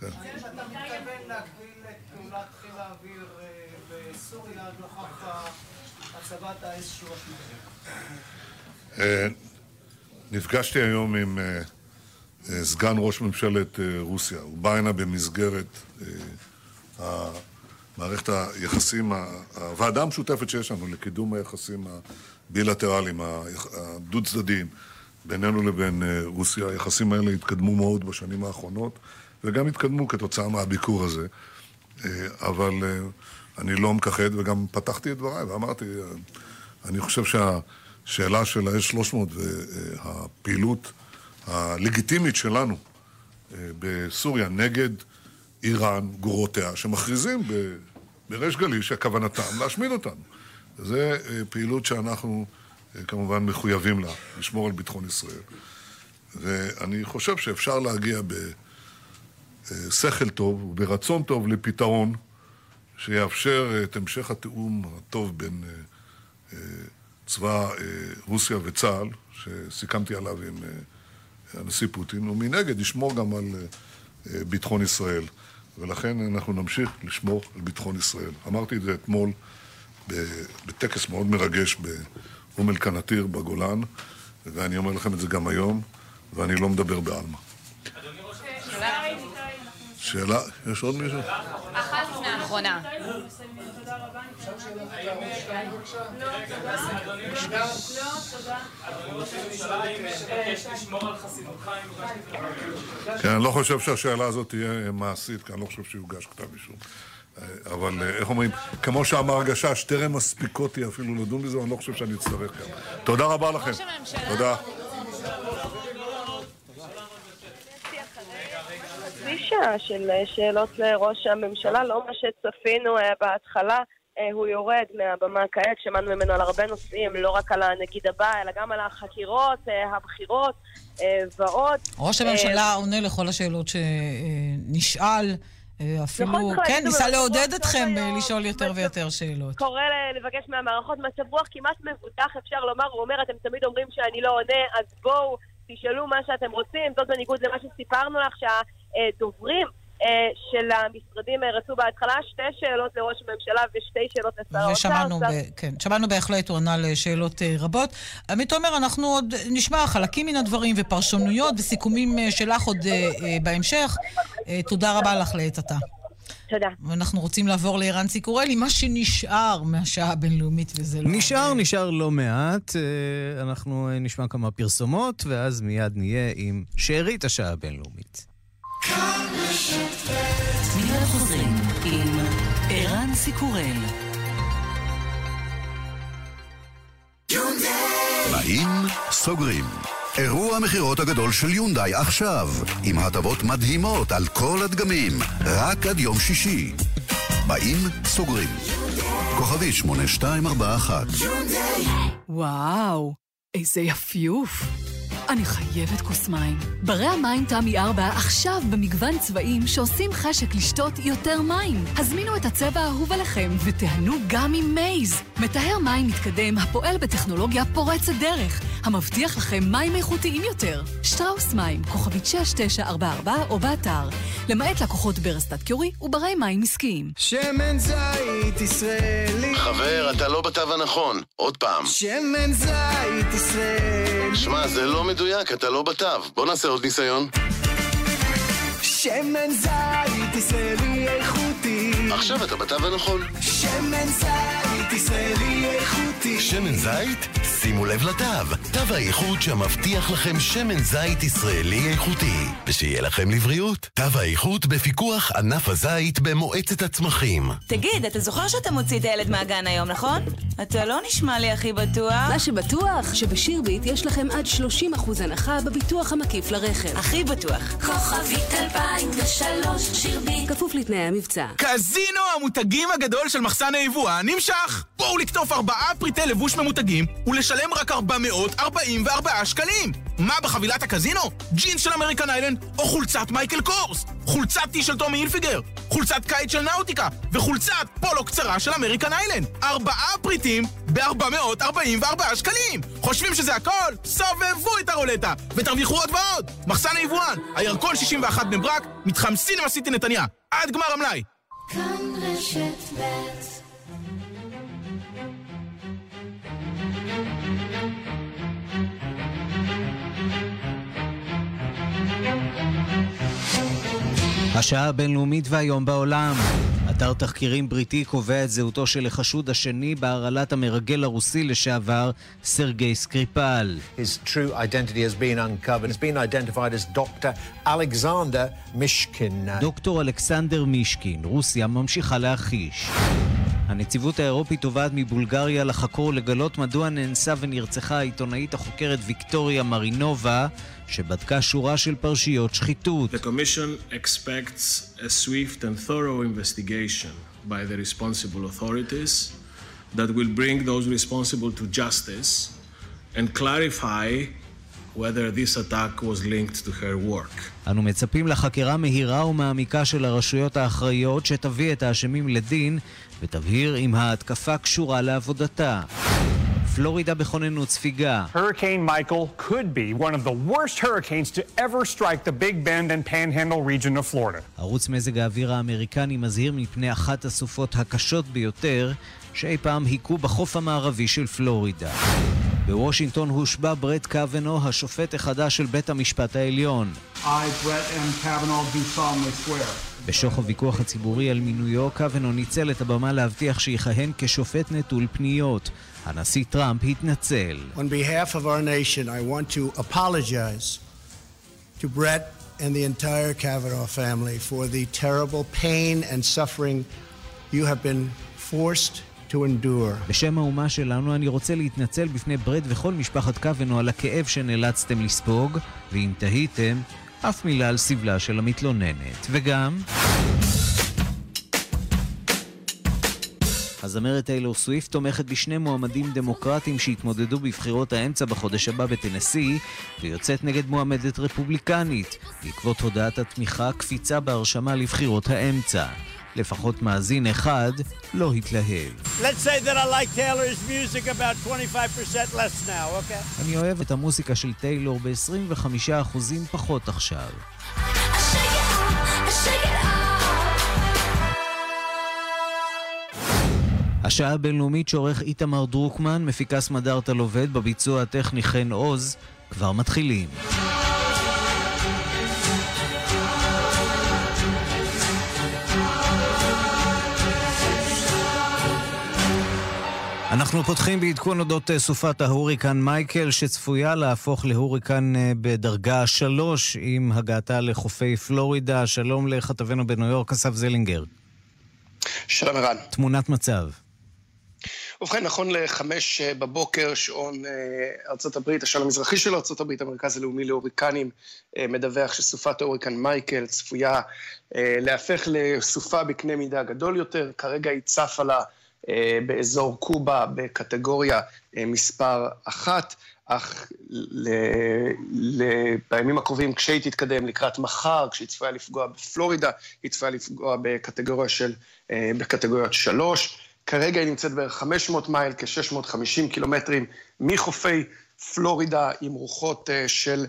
כן. האם אתה מתכוון להגביל את פעולת חיל האוויר אה, בסוריה נוכח הצבת האש 300? אה, נפגשתי היום עם אה, אה, סגן ראש ממשלת רוסיה. הוא בא הנה במסגרת מערכת היחסים, הוועדה המשותפת שיש לנו לקידום היחסים הבילטרליים, הדו-צדדיים, בינינו לבין רוסיה. היחסים האלה התקדמו מאוד בשנים האחרונות, וגם התקדמו כתוצאה מהביקור הזה. אבל אני לא מכחד, וגם פתחתי את דבריי ואמרתי, אה, אני חושב שהשאלה של ה-S300 והפעילות הלגיטימית שלנו אה, בסוריה נגד איראן, גרורותיה, שמכריזים בריש גלי שכוונתם להשמיד אותנו. זו פעילות שאנחנו אה, כמובן מחויבים לה, לשמור על ביטחון ישראל. ואני חושב שאפשר להגיע בשכל טוב וברצון טוב לפתרון שיאפשר את המשך התיאום הטוב בין אה, אה, צבא אה, רוסיה וצה"ל, שסיכמתי עליו עם הנשיא פוטין, ומנגד ישמור גם על ביטחון ישראל. ולכן אנחנו נמשיך לשמור על ביטחון ישראל. אמרתי את זה אתמול בטקס מאוד מרגש באום אל-קנאטיר בגולן, ואני אומר לכם את זה גם היום, ואני לא מדבר בעלמא. שאלה, יש עוד מישהו? אחת האחרונה. כן, אני לא חושב שהשאלה הזאת תהיה מעשית, כי אני לא חושב שיוגש כתב אישום. אבל איך אומרים, כמו שאמר הגשש, טרם מספיקותי אפילו לדון בזה, אני לא חושב שאני אצטרך גם. תודה רבה לכם. תודה. חצי שעה של אה, שאלות לראש הממשלה, לא מה שצפינו אה, בהתחלה. אה, הוא יורד מהבמה כעת, שמענו ממנו על הרבה נושאים, לא רק על הנגיד הבא, אלא גם על החקירות, הבחירות ועוד. ראש הממשלה עונה לכל השאלות שנשאל. אפילו, נכון, צריך כן, ניסה לעודד אתכם לשאול יותר מצב- ויותר שאלות. קורא לבקש מהמערכות מצב רוח כמעט מבוטח, אפשר לומר, הוא אומר, אתם תמיד אומרים שאני לא עונה, אז בואו, תשאלו מה שאתם רוצים, זאת בניגוד למה שסיפרנו לך, שהדוברים אה, של המשרדים אה, רצו בהתחלה שתי שאלות לראש הממשלה ושתי שאלות לשר האוצר. ושמענו, ב- כן, שמענו בהחלט, הוא ענה לשאלות אה, רבות. עמית תומר, אנחנו עוד נשמע חלקים מן הדברים ופרשנויות וסיכומים אה, שלך עוד אה, אה, בהמשך. אה, תודה רבה לך לעת עתה. תודה. ואנחנו רוצים לעבור לערן סיקורלי, מה שנשאר מהשעה הבינלאומית, וזה לא... נשאר, נשאר לא מעט. אה, אנחנו אה, נשמע כמה פרסומות, ואז מיד נהיה עם שארית השעה הבינלאומית. מיד חוזרים עם ערן סיקורל. באים, סוגרים. אירוע המכירות הגדול של יונדאי עכשיו, עם הטבות מדהימות על כל הדגמים, רק עד יום שישי. באים, סוגרים. כוכבית 8241 וואו, איזה יפיוף. אני חייבת כוס מים. ברי המים תמי 4 עכשיו במגוון צבעים שעושים חשק לשתות יותר מים. הזמינו את הצבע האהוב עליכם ותיהנו גם עם מייז. מטהר מים מתקדם הפועל בטכנולוגיה פורצת דרך, המבטיח לכם מים איכותיים יותר. שטראוס מים, כוכבית 6944 או באתר. למעט לקוחות ברסטאט קיורי וברי מים עסקיים. שמן זית ישראלי. חבר, אתה לא בתו הנכון. עוד פעם. שמן זית ישראלי. שמע, זה לא מדויק, אתה לא בתו. בוא נעשה עוד ניסיון. שמן זית ישראלי איכותי. עכשיו אתה בתו הנכון. שמן זית ישראלי איכותי. שמן זית? שימו לב לתו. תו האיכות שמבטיח לכם שמן זית ישראלי איכותי. ושיהיה לכם לבריאות. תו האיכות בפיקוח ענף הזית במועצת הצמחים. תגיד, אתה זוכר שאתה מוציא את הילד מהגן היום, נכון? אתה לא נשמע לי הכי בטוח. מה שבטוח, שבשירביט יש לכם עד 30% הנחה בביטוח המקיף לרכב. הכי בטוח. כוכבית 2003, שירביט. כפוף לתנאי המבצע. קזינו המותגים הגדול של מחסן היבואן נמשך! בואו לקטוף ארבעה פריטי לבוש ממותגים ולשלם רק 444 שקלים! מה בחבילת הקזינו? ג'ינס של American Island או חולצת Michael Kors? חולצת T של Tommy Hilfiger? חולצת קיץ של נאוטיקה? וחולצת פולו קצרה של אמריקן איילנד? ארבעה פריטים ב-444 שקלים! חושבים שזה הכל? סובבו את הרולטה ותרוויחו עוד ועוד! מחסן היבואן, הירקון 61 בני ברק, מתחם סינמה סיטי נתניה, עד גמר המלאי! כאן רשת ב' השעה הבינלאומית והיום בעולם. אתר תחקירים בריטי קובע את זהותו של החשוד השני בהרעלת המרגל הרוסי לשעבר, סרגי סקריפל. His true identity has been uncovered. It's been identified as Dr. Alexander Mishkin. דוקטור אלכסנדר מישקין, רוסיה ממשיכה להכחיש. הנציבות האירופית תובעת מבולגריה לחקור לגלות מדוע נאנסה ונרצחה העיתונאית החוקרת ויקטוריה מרינובה, שבדקה שורה של פרשיות שחיתות. The Commission expects a swift and thorough investigation by the responsible authorities that will bring those responsible to justice and clarify whether this attack was linked to her work. אנו מצפים לחקירה מהירה ומעמיקה של הרשויות האחראיות שתביא את האשמים לדין ותבהיר אם ההתקפה קשורה לעבודתה. פלורידה בכוננות ספיגה. Hurricane Michael could be one of the worst hurricanes to ever strike the Big Bend and Panhandle region of Florida. ערוץ מזג האוויר האמריקני מזהיר מפני אחת הסופות הקשות ביותר שאי פעם היכו בחוף המערבי של פלורידה. בוושינגטון הושבע ברט קוונו, השופט החדש של בית המשפט העליון. I. בשוך הוויכוח הציבורי על מינויו, קוונו ניצל את הבמה להבטיח שיכהן כשופט נטול פניות. הנשיא טראמפ התנצל. On behalf of our nation, I want to apologize to Brett and the entire Kavanaugh family for the terrible pain and suffering you have been forced to endure. בשם האומה שלנו אני רוצה להתנצל בפני ברד וכל משפחת קוונו על הכאב שנאלצתם לספוג, ואם תהיתם, אף מילה על סבלה של המתלוננת. וגם... הזמרת טיילור סוויפט תומכת בשני מועמדים דמוקרטים שהתמודדו בבחירות האמצע בחודש הבא בטנסי, ויוצאת נגד מועמדת רפובליקנית. בעקבות הודעת התמיכה, קפיצה בהרשמה לבחירות האמצע. לפחות מאזין אחד לא התלהב. Let's say that I like Taylor's music about 25% less now, okay? אני אוהב את המוסיקה של טיילור ב-25% פחות עכשיו. השעה הבינלאומית שעורך איתמר דרוקמן, מפיקה סמדארטה לובד, בביצוע הטכני חן עוז, כבר מתחילים. אנחנו פותחים בעדכון אודות אה, סופת ההוריקן מייקל, שצפויה להפוך להוריקן אה, בדרגה שלוש עם הגעתה לחופי פלורידה. שלום לכתבנו בניו יורק, אסף זלינגר. שלום ערן. תמונת מצב. ובכן, נכון לחמש אה, בבוקר, שעון ארה"ב, השעון המזרחי של ארה"ב, המרכז הלאומי להוריקנים, מדווח שסופת ההוריקן מייקל צפויה להפך לסופה בקנה מידה גדול יותר. כרגע היא צפה לה באזור קובה בקטגוריה מספר אחת, אך ל... ל... בימים הקרובים, כשהיא תתקדם לקראת מחר, כשהיא צפויה לפגוע בפלורידה, היא צפויה לפגוע בקטגוריה של... בקטגוריות שלוש. כרגע היא נמצאת בערך 500 מייל, כ-650 קילומטרים מחופי פלורידה, עם רוחות של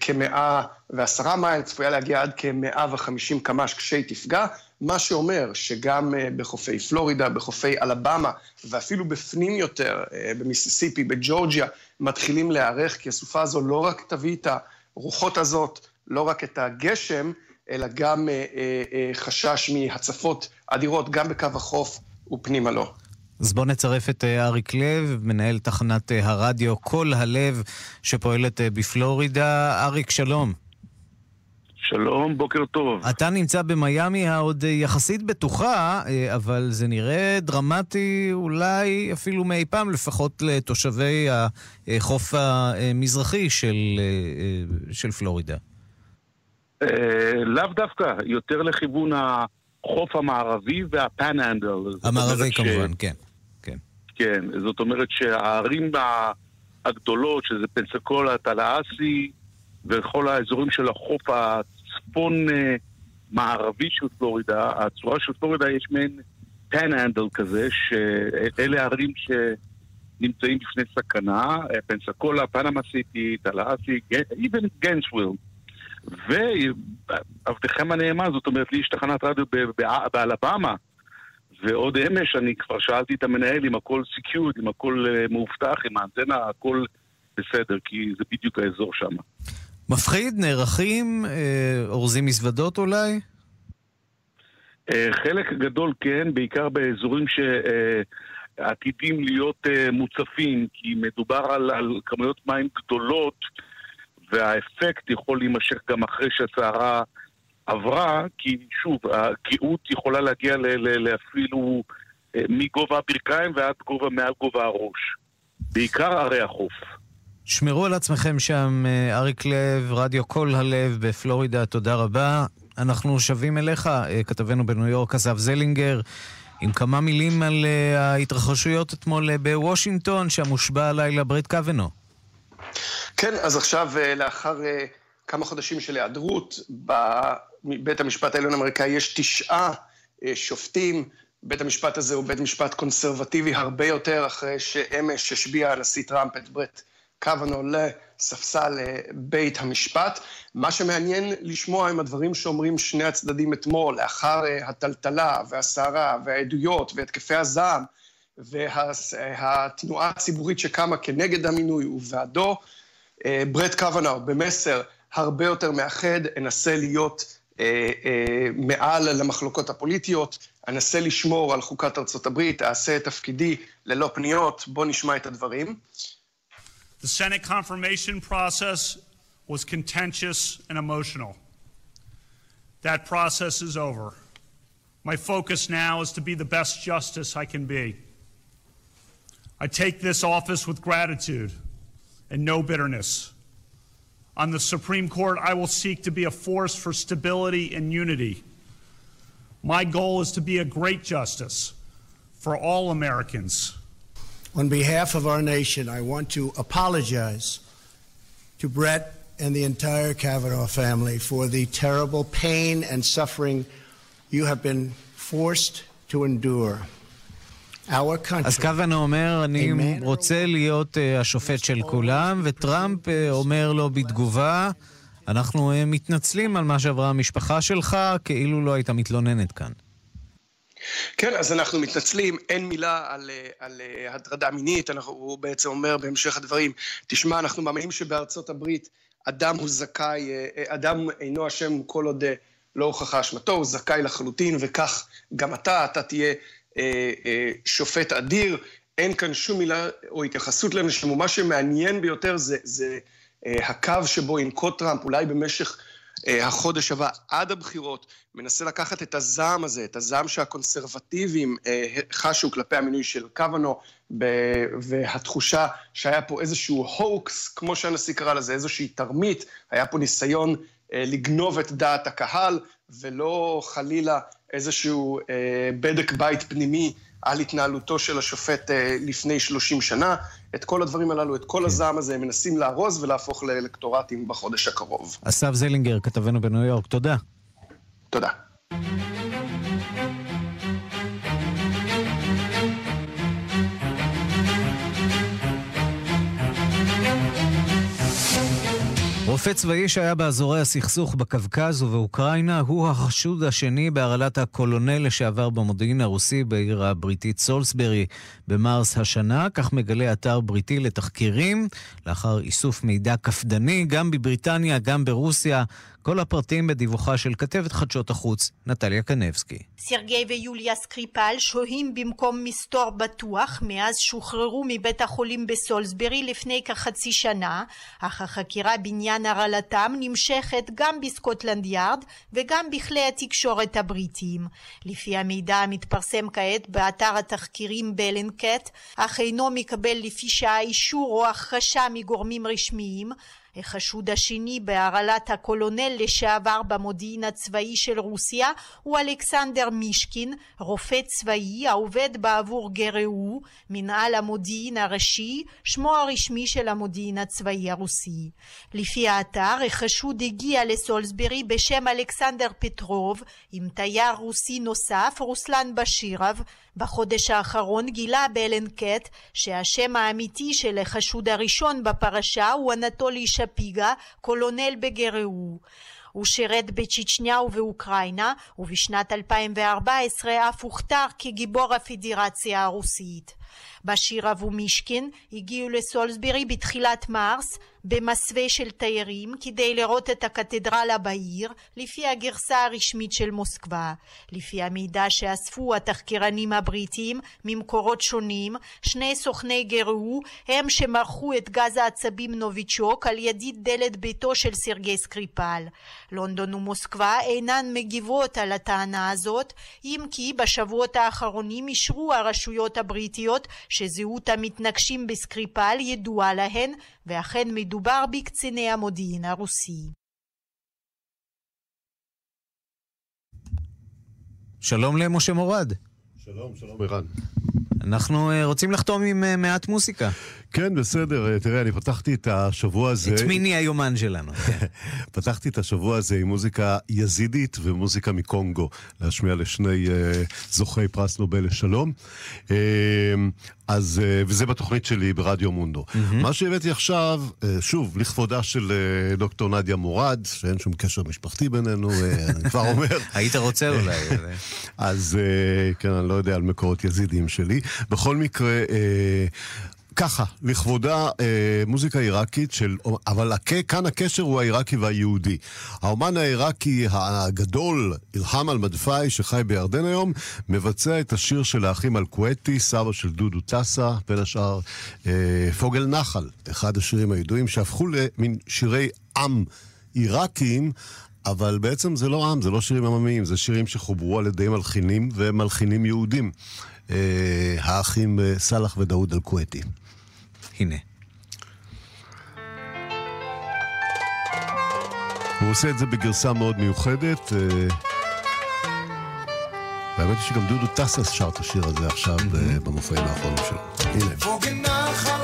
כמאה ועשרה מייל, צפויה להגיע עד כ-150 קמ"ש כשהיא תפגע. מה שאומר שגם בחופי פלורידה, בחופי אלבמה, ואפילו בפנים יותר, במיסיסיפי, בג'ורג'יה, מתחילים להיערך, כי הסופה הזו לא רק תביא את הרוחות הזאת, לא רק את הגשם, אלא גם חשש מהצפות אדירות, גם בקו החוף ופנימה לו. אז בואו נצרף את אריק לב, מנהל תחנת הרדיו "כל הלב" שפועלת בפלורידה. אריק, שלום. שלום, בוקר טוב. אתה נמצא במיאמי העוד יחסית בטוחה, אבל זה נראה דרמטי אולי אפילו מאי פעם, לפחות לתושבי החוף המזרחי של, של פלורידה. לאו דווקא, יותר לכיוון החוף המערבי והפנאנדל. המערבי כמובן, ש... כן, כן. כן, זאת אומרת שהערים הגדולות, שזה פנסקולה, טלאסי, וכל האזורים של החוף הצפון מערבי של פלורידה, הצורה של פלורידה יש מעין פנאנדל כזה, שאלה ערים שנמצאים בפני סכנה, פנסקולה, פנמה סיטי, טלאסי, even גנסוויל. ועבדכם הנאמן, זאת אומרת, לי יש תחנת רדיו באלבמה, ועוד אמש אני כבר שאלתי את המנהל אם הכל סיקיוד, אם הכל מאובטח, אם האנטנה, הכל בסדר, כי זה בדיוק האזור שם. מפחיד? נערכים? אורזים מזוודות אולי? חלק גדול כן, בעיקר באזורים שעתידים להיות מוצפים, כי מדובר על, על כמויות מים גדולות, והאפקט יכול להימשך גם אחרי שהסערה עברה, כי שוב, הגאות יכולה להגיע לאפילו מגובה הברכיים ועד גובה מעל גובה הראש. בעיקר ערי החוף. שמרו על עצמכם שם, אריק לב, רדיו כל הלב בפלורידה, תודה רבה. אנחנו שבים אליך, כתבנו בניו יורק, אסף זלינגר, עם כמה מילים על ההתרחשויות אתמול בוושינגטון, שם הושבע הלילה ברט קוונו. כן, אז עכשיו, לאחר כמה חודשים של היעדרות, בבית המשפט העליון האמריקאי יש תשעה שופטים, בית המשפט הזה הוא בית משפט קונסרבטיבי הרבה יותר, אחרי שאמש השביע הנשיא טראמפ את ברט קוונו לספסל אה, בית המשפט. מה שמעניין לשמוע הם הדברים שאומרים שני הצדדים אתמול, לאחר אה, הטלטלה והסערה והעדויות והתקפי הזעם והתנועה הציבורית שקמה כנגד המינוי ובעדו. אה, ברט קוונו במסר הרבה יותר מאחד, אנסה להיות אה, אה, מעל למחלוקות הפוליטיות, אנסה לשמור על חוקת ארצות הברית, אעשה את תפקידי ללא פניות, בואו נשמע את הדברים. The Senate confirmation process was contentious and emotional. That process is over. My focus now is to be the best justice I can be. I take this office with gratitude and no bitterness. On the Supreme Court, I will seek to be a force for stability and unity. My goal is to be a great justice for all Americans. On behalf of our nation, I want to apologize to Brett and the entire Kavanaugh family for the terrible pain and suffering you have been forced to endure. אז קוואנה אומר, אני רוצה להיות uh, השופט של כולם, וטראמפ uh, אומר לו בתגובה, אנחנו uh, מתנצלים על מה שעברה המשפחה שלך, כאילו לא היית מתלוננת כאן. כן, אז אנחנו מתנצלים, אין מילה על, על הטרדה מינית, אנחנו, הוא בעצם אומר בהמשך הדברים, תשמע, אנחנו מאמינים שבארצות הברית אדם הוא זכאי, אדם אינו אשם כל עוד לא הוכחה אשמתו, הוא זכאי לחלוטין, וכך גם אתה, אתה תהיה אה, אה, שופט אדיר, אין כאן שום מילה או התייחסות לאנשים, מה שמעניין ביותר זה, זה אה, הקו שבו ינקוט טראמפ, אולי במשך החודש הבא, עד הבחירות, מנסה לקחת את הזעם הזה, את הזעם שהקונסרבטיבים חשו כלפי המינוי של קוונו, והתחושה שהיה פה איזשהו הוקס, כמו שהנשיא קרא לזה, איזושהי תרמית, היה פה ניסיון לגנוב את דעת הקהל, ולא חלילה איזשהו אה, בדק בית פנימי על התנהלותו של השופט אה, לפני 30 שנה. את כל הדברים הללו, את כל כן. הזעם הזה, הם מנסים לארוז ולהפוך לאלקטורטים בחודש הקרוב. אסף זלינגר, כתבנו בניו יורק, תודה. תודה. רופא צבאי שהיה באזורי הסכסוך בקווקז ובאוקראינה הוא החשוד השני בהרעלת הקולונל לשעבר במודיעין הרוסי בעיר הבריטית סולסברי במרס השנה, כך מגלה אתר בריטי לתחקירים, לאחר איסוף מידע קפדני גם בבריטניה, גם ברוסיה. כל הפרטים בדיווחה של כתבת חדשות החוץ, נטליה קנבסקי. סרגי ויוליה סקריפל שוהים במקום מסתור בטוח מאז שוחררו מבית החולים בסולסברי לפני כחצי שנה, אך החקירה בעניין הרעלתם נמשכת גם בסקוטלנד יארד וגם בכלי התקשורת הבריטיים. לפי המידע המתפרסם כעת באתר התחקירים בלנקט, אך אינו מקבל לפי שעה אישור או הכחשה מגורמים רשמיים, החשוד השני בהרעלת הקולונל לשעבר במודיעין הצבאי של רוסיה הוא אלכסנדר מישקין, רופא צבאי העובד בעבור גרעו, מנהל המודיעין הראשי, שמו הרשמי של המודיעין הצבאי הרוסי. לפי האתר, החשוד הגיע לסולסברי בשם אלכסנדר פטרוב, עם תייר רוסי נוסף, רוסלן בשירב, בחודש האחרון גילה באלנקט שהשם האמיתי של החשוד הראשון בפרשה הוא אנטולי שפיגה, קולונל בגרעו. הוא שירת בצ'צ'ניה ובאוקראינה, ובשנת 2014 אף הוכתר כגיבור הפדרציה הרוסית. בשירה ומישקין הגיעו לסולסברי בתחילת מרס במסווה של תיירים כדי לראות את הקתדרלה בעיר לפי הגרסה הרשמית של מוסקבה. לפי המידע שאספו התחקירנים הבריטים ממקורות שונים, שני סוכני גרו הם שמרחו את גז העצבים נוביצ'וק על ידית דלת ביתו של סרגי סקריפל. לונדון ומוסקבה אינן מגיבות על הטענה הזאת, אם כי בשבועות האחרונים אישרו הרשויות הבריטיות שזהות המתנקשים בסקריפל ידועה להן, ואכן מדובר בקציני המודיעין הרוסי. שלום למשה מורד. שלום, שלום ערן. אנחנו אה, רוצים לחתום עם אה, מעט מוסיקה. כן, בסדר. אה, תראה, אני פתחתי את השבוע הזה... את מיני היומן שלנו. פתחתי את השבוע הזה עם מוזיקה יזידית ומוזיקה מקונגו, להשמיע לשני uh, זוכי פרס נובל לשלום. Uh, אז, uh, וזה בתוכנית שלי ברדיו מונדו. Mm-hmm. מה שהבאתי עכשיו, uh, שוב, לכבודה של uh, דוקטור נדיה מורד, שאין שום קשר משפחתי בינינו, uh, אני כבר אומר. היית רוצה אולי. אז uh, כן, אני לא יודע על מקורות יזידיים שלי. בכל מקרה, uh, ככה, לכבודה אה, מוזיקה עיראקית של... אבל הכ, כאן הקשר הוא העיראקי והיהודי. האומן העיראקי הגדול, אילחם אל-מדפאי, שחי בירדן היום, מבצע את השיר של האחים אל-כוויתי, סבא של דודו טסה, בין השאר אה, פוגל נחל, אחד השירים הידועים שהפכו למין שירי עם עיראקיים. אבל בעצם זה לא עם, זה לא שירים עממיים, זה שירים שחוברו על ידי מלחינים ומלחינים יהודים. אה, האחים אה, סאלח ודאוד אל-כוויתי. הנה. הוא עושה את זה בגרסה מאוד מיוחדת. אה, והאמת היא שגם דודו טסס שר את השיר הזה עכשיו במופעים האחרונים שלו. הנה.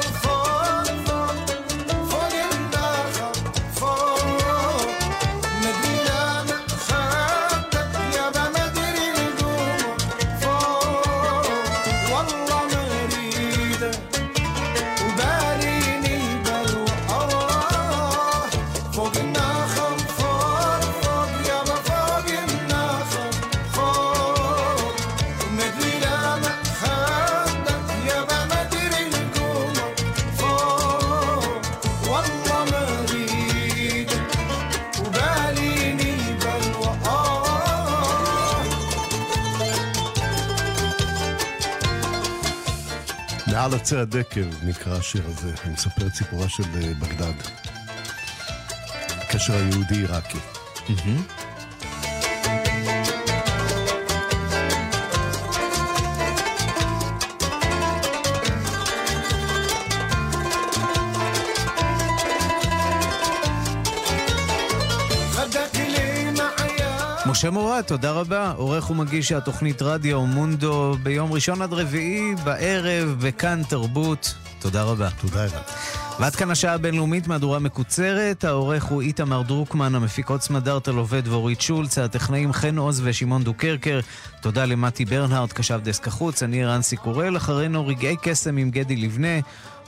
מעל עצי הדקל נקרא השיר הזה, הוא מספר את סיפורה של אה, בגדד. הקשר היהודי-עיראקי. Mm-hmm. משה מורד, תודה רבה. עורך ומגיש התוכנית רדיו מונדו ביום ראשון עד רביעי בערב בכאן תרבות. תודה רבה. תודה רבה. ועד כאן השעה הבינלאומית, מהדורה מקוצרת. העורך הוא איתמר דרוקמן, המפיקות סמדארטה עובד ואורית שולץ, הטכנאים חן עוז ושמעון דוקרקר. תודה למתי ברנהארט, קשב דסק החוץ, אני רנסי קורל, אחרינו רגעי קסם עם גדי לבנה.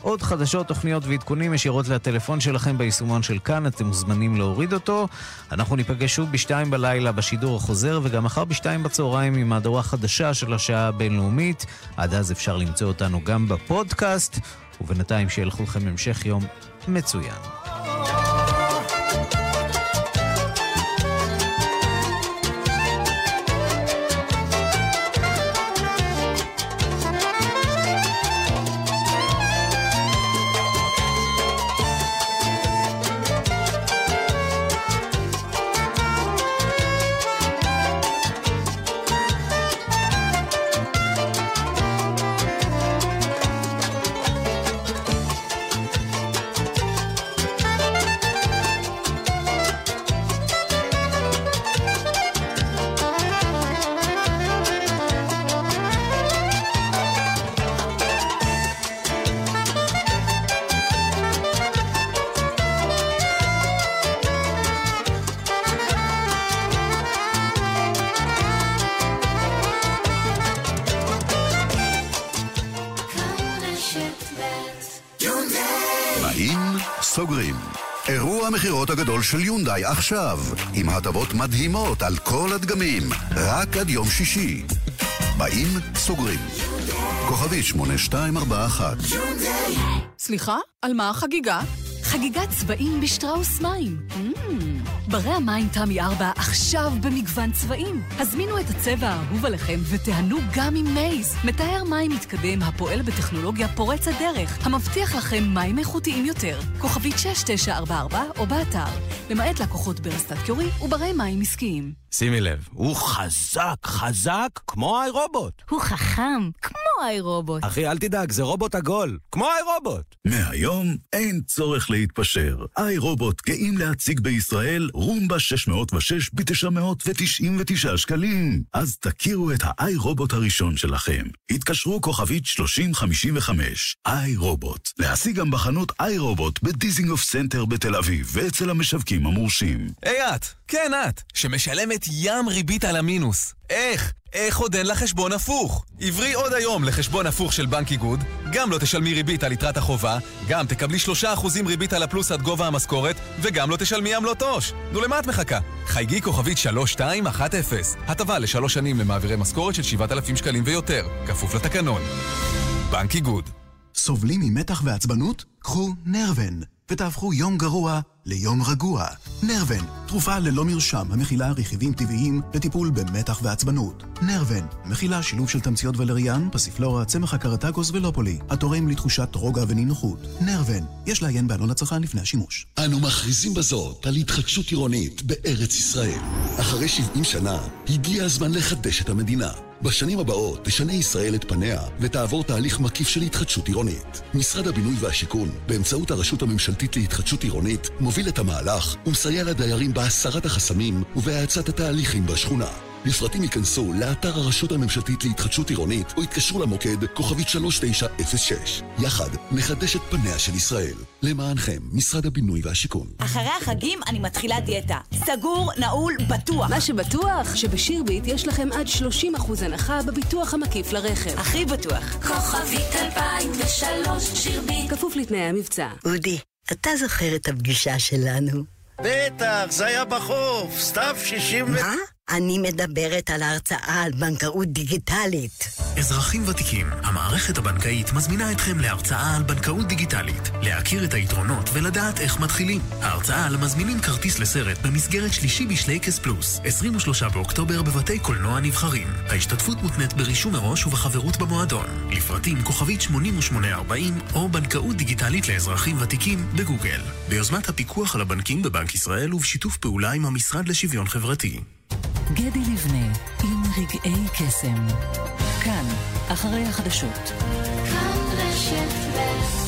עוד חדשות, תוכניות ועדכונים ישירות לטלפון שלכם ביישומון של כאן, אתם מוזמנים להוריד אותו. אנחנו ניפגש שוב בשתיים בלילה בשידור החוזר, וגם מחר בשתיים בצהריים עם מהדורה חדשה של השעה הבינלאומית. עד אז אפשר למצוא אותנו גם בפודקאסט, ובינתיים שיהיה לכולכם המשך יום מצוין. הגדול של יונדאי עכשיו, עם הטבות מדהימות על כל הדגמים, רק עד יום שישי. באים, סוגרים. כוכבי 8241 סליחה? על מה החגיגה? חגיגת צבעים בשטראוס מים. Mm. ברי המים תמי 4 עכשיו במגוון צבעים. הזמינו את הצבע האהוב עליכם ותיהנו גם עם מייז. מתאר מים מתקדם הפועל בטכנולוגיה פורצת דרך, המבטיח לכם מים איכותיים יותר. כוכבית 6944 או באתר, למעט לקוחות ברסטת קיורי וברי מים עסקיים. שימי לב, הוא חזק, חזק כמו iRobot. הוא חכם, כמו iRobot. אחי, אל תדאג, זה רובוט עגול, כמו איי-רובוט. מהיום אין צורך להתפשר. iRobot גאים להציג בישראל Roomba 606 ב-999 שקלים. אז תכירו את ה-iRobot הראשון שלכם. התקשרו כוכבית 3055, iRobot. להשיג גם בחנות iRobot בדיזינגוף סנטר בתל אביב ואצל המשווקים המורשים. היי את, כן את, שמשלמת ים ריבית על המינוס. איך? איך עוד אין לה חשבון הפוך? עברי עוד היום לחשבון הפוך של בנק איגוד, גם לא תשלמי ריבית על יתרת החובה, גם תקבלי 3% ריבית על הפלוס עד גובה המשכורת, וגם לא תשלמי עמלות עו"ש. נו, למה את מחכה? חייגי כוכבית 3210. הטבה לשלוש שנים למעבירי משכורת של 7,000 שקלים ויותר, כפוף לתקנון. בנק איגוד. סובלים ממתח ועצבנות? קחו נרוון. ותהפכו יום גרוע ליום רגוע. נרוון, תרופה ללא מרשם המכילה רכיבים טבעיים לטיפול במתח ועצבנות. נרוון, מכילה שילוב של תמציות ולריאן, פסיפלורה, צמח הקרטגוס ולופולי, התורם לתחושת רוגע ונינוחות. נרוון, יש לעיין בעלון הצרכן לפני השימוש. אנו מכריזים בזאת על התחדשות עירונית בארץ ישראל. אחרי 70 שנה, הגיע הזמן לחדש את המדינה. בשנים הבאות תשנה ישראל את פניה ותעבור תהליך מקיף של התחדשות עירונית. משרד הבינוי והשיכון, באמצעות הרשות הממשלתית להתחדשות עירונית, מוביל את המהלך ומסייע לדיירים בהסרת החסמים ובהאצת התהליכים בשכונה. לפרטים ייכנסו לאתר הרשות הממשלתית להתחדשות עירונית או יתקשרו למוקד כוכבית 3906. יחד נחדש את פניה של ישראל. למענכם, משרד הבינוי והשיכון. אחרי החגים אני מתחילה דיאטה. סגור, נעול, בטוח. מה שבטוח, שבשירביט יש לכם עד 30% הנחה בביטוח המקיף לרכב. הכי בטוח. כוכבית 2003 שירביט. כפוף לתנאי המבצע. אודי, אתה זוכר את הפגישה שלנו? בטח, זה היה בחוף, סתיו 60 ו... מה? אני מדברת על ההרצאה על בנקאות דיגיטלית. אזרחים ותיקים, המערכת הבנקאית מזמינה אתכם להרצאה על בנקאות דיגיטלית, להכיר את היתרונות ולדעת איך מתחילים. ההרצאה על מזמינים כרטיס לסרט במסגרת שלישי בשלייקס פלוס, 23 באוקטובר בבתי קולנוע נבחרים. ההשתתפות מותנית ברישום מראש ובחברות במועדון. לפרטים כוכבית 8840 או בנקאות דיגיטלית לאזרחים ותיקים בגוגל. ביוזמת הפיקוח על הבנקים בבנק ישראל ובשיתוף פעולה עם המשרד לשוויון חברתי. גדי לבנה, עם רגעי קסם. כאן, אחרי החדשות. כאן רשת ב'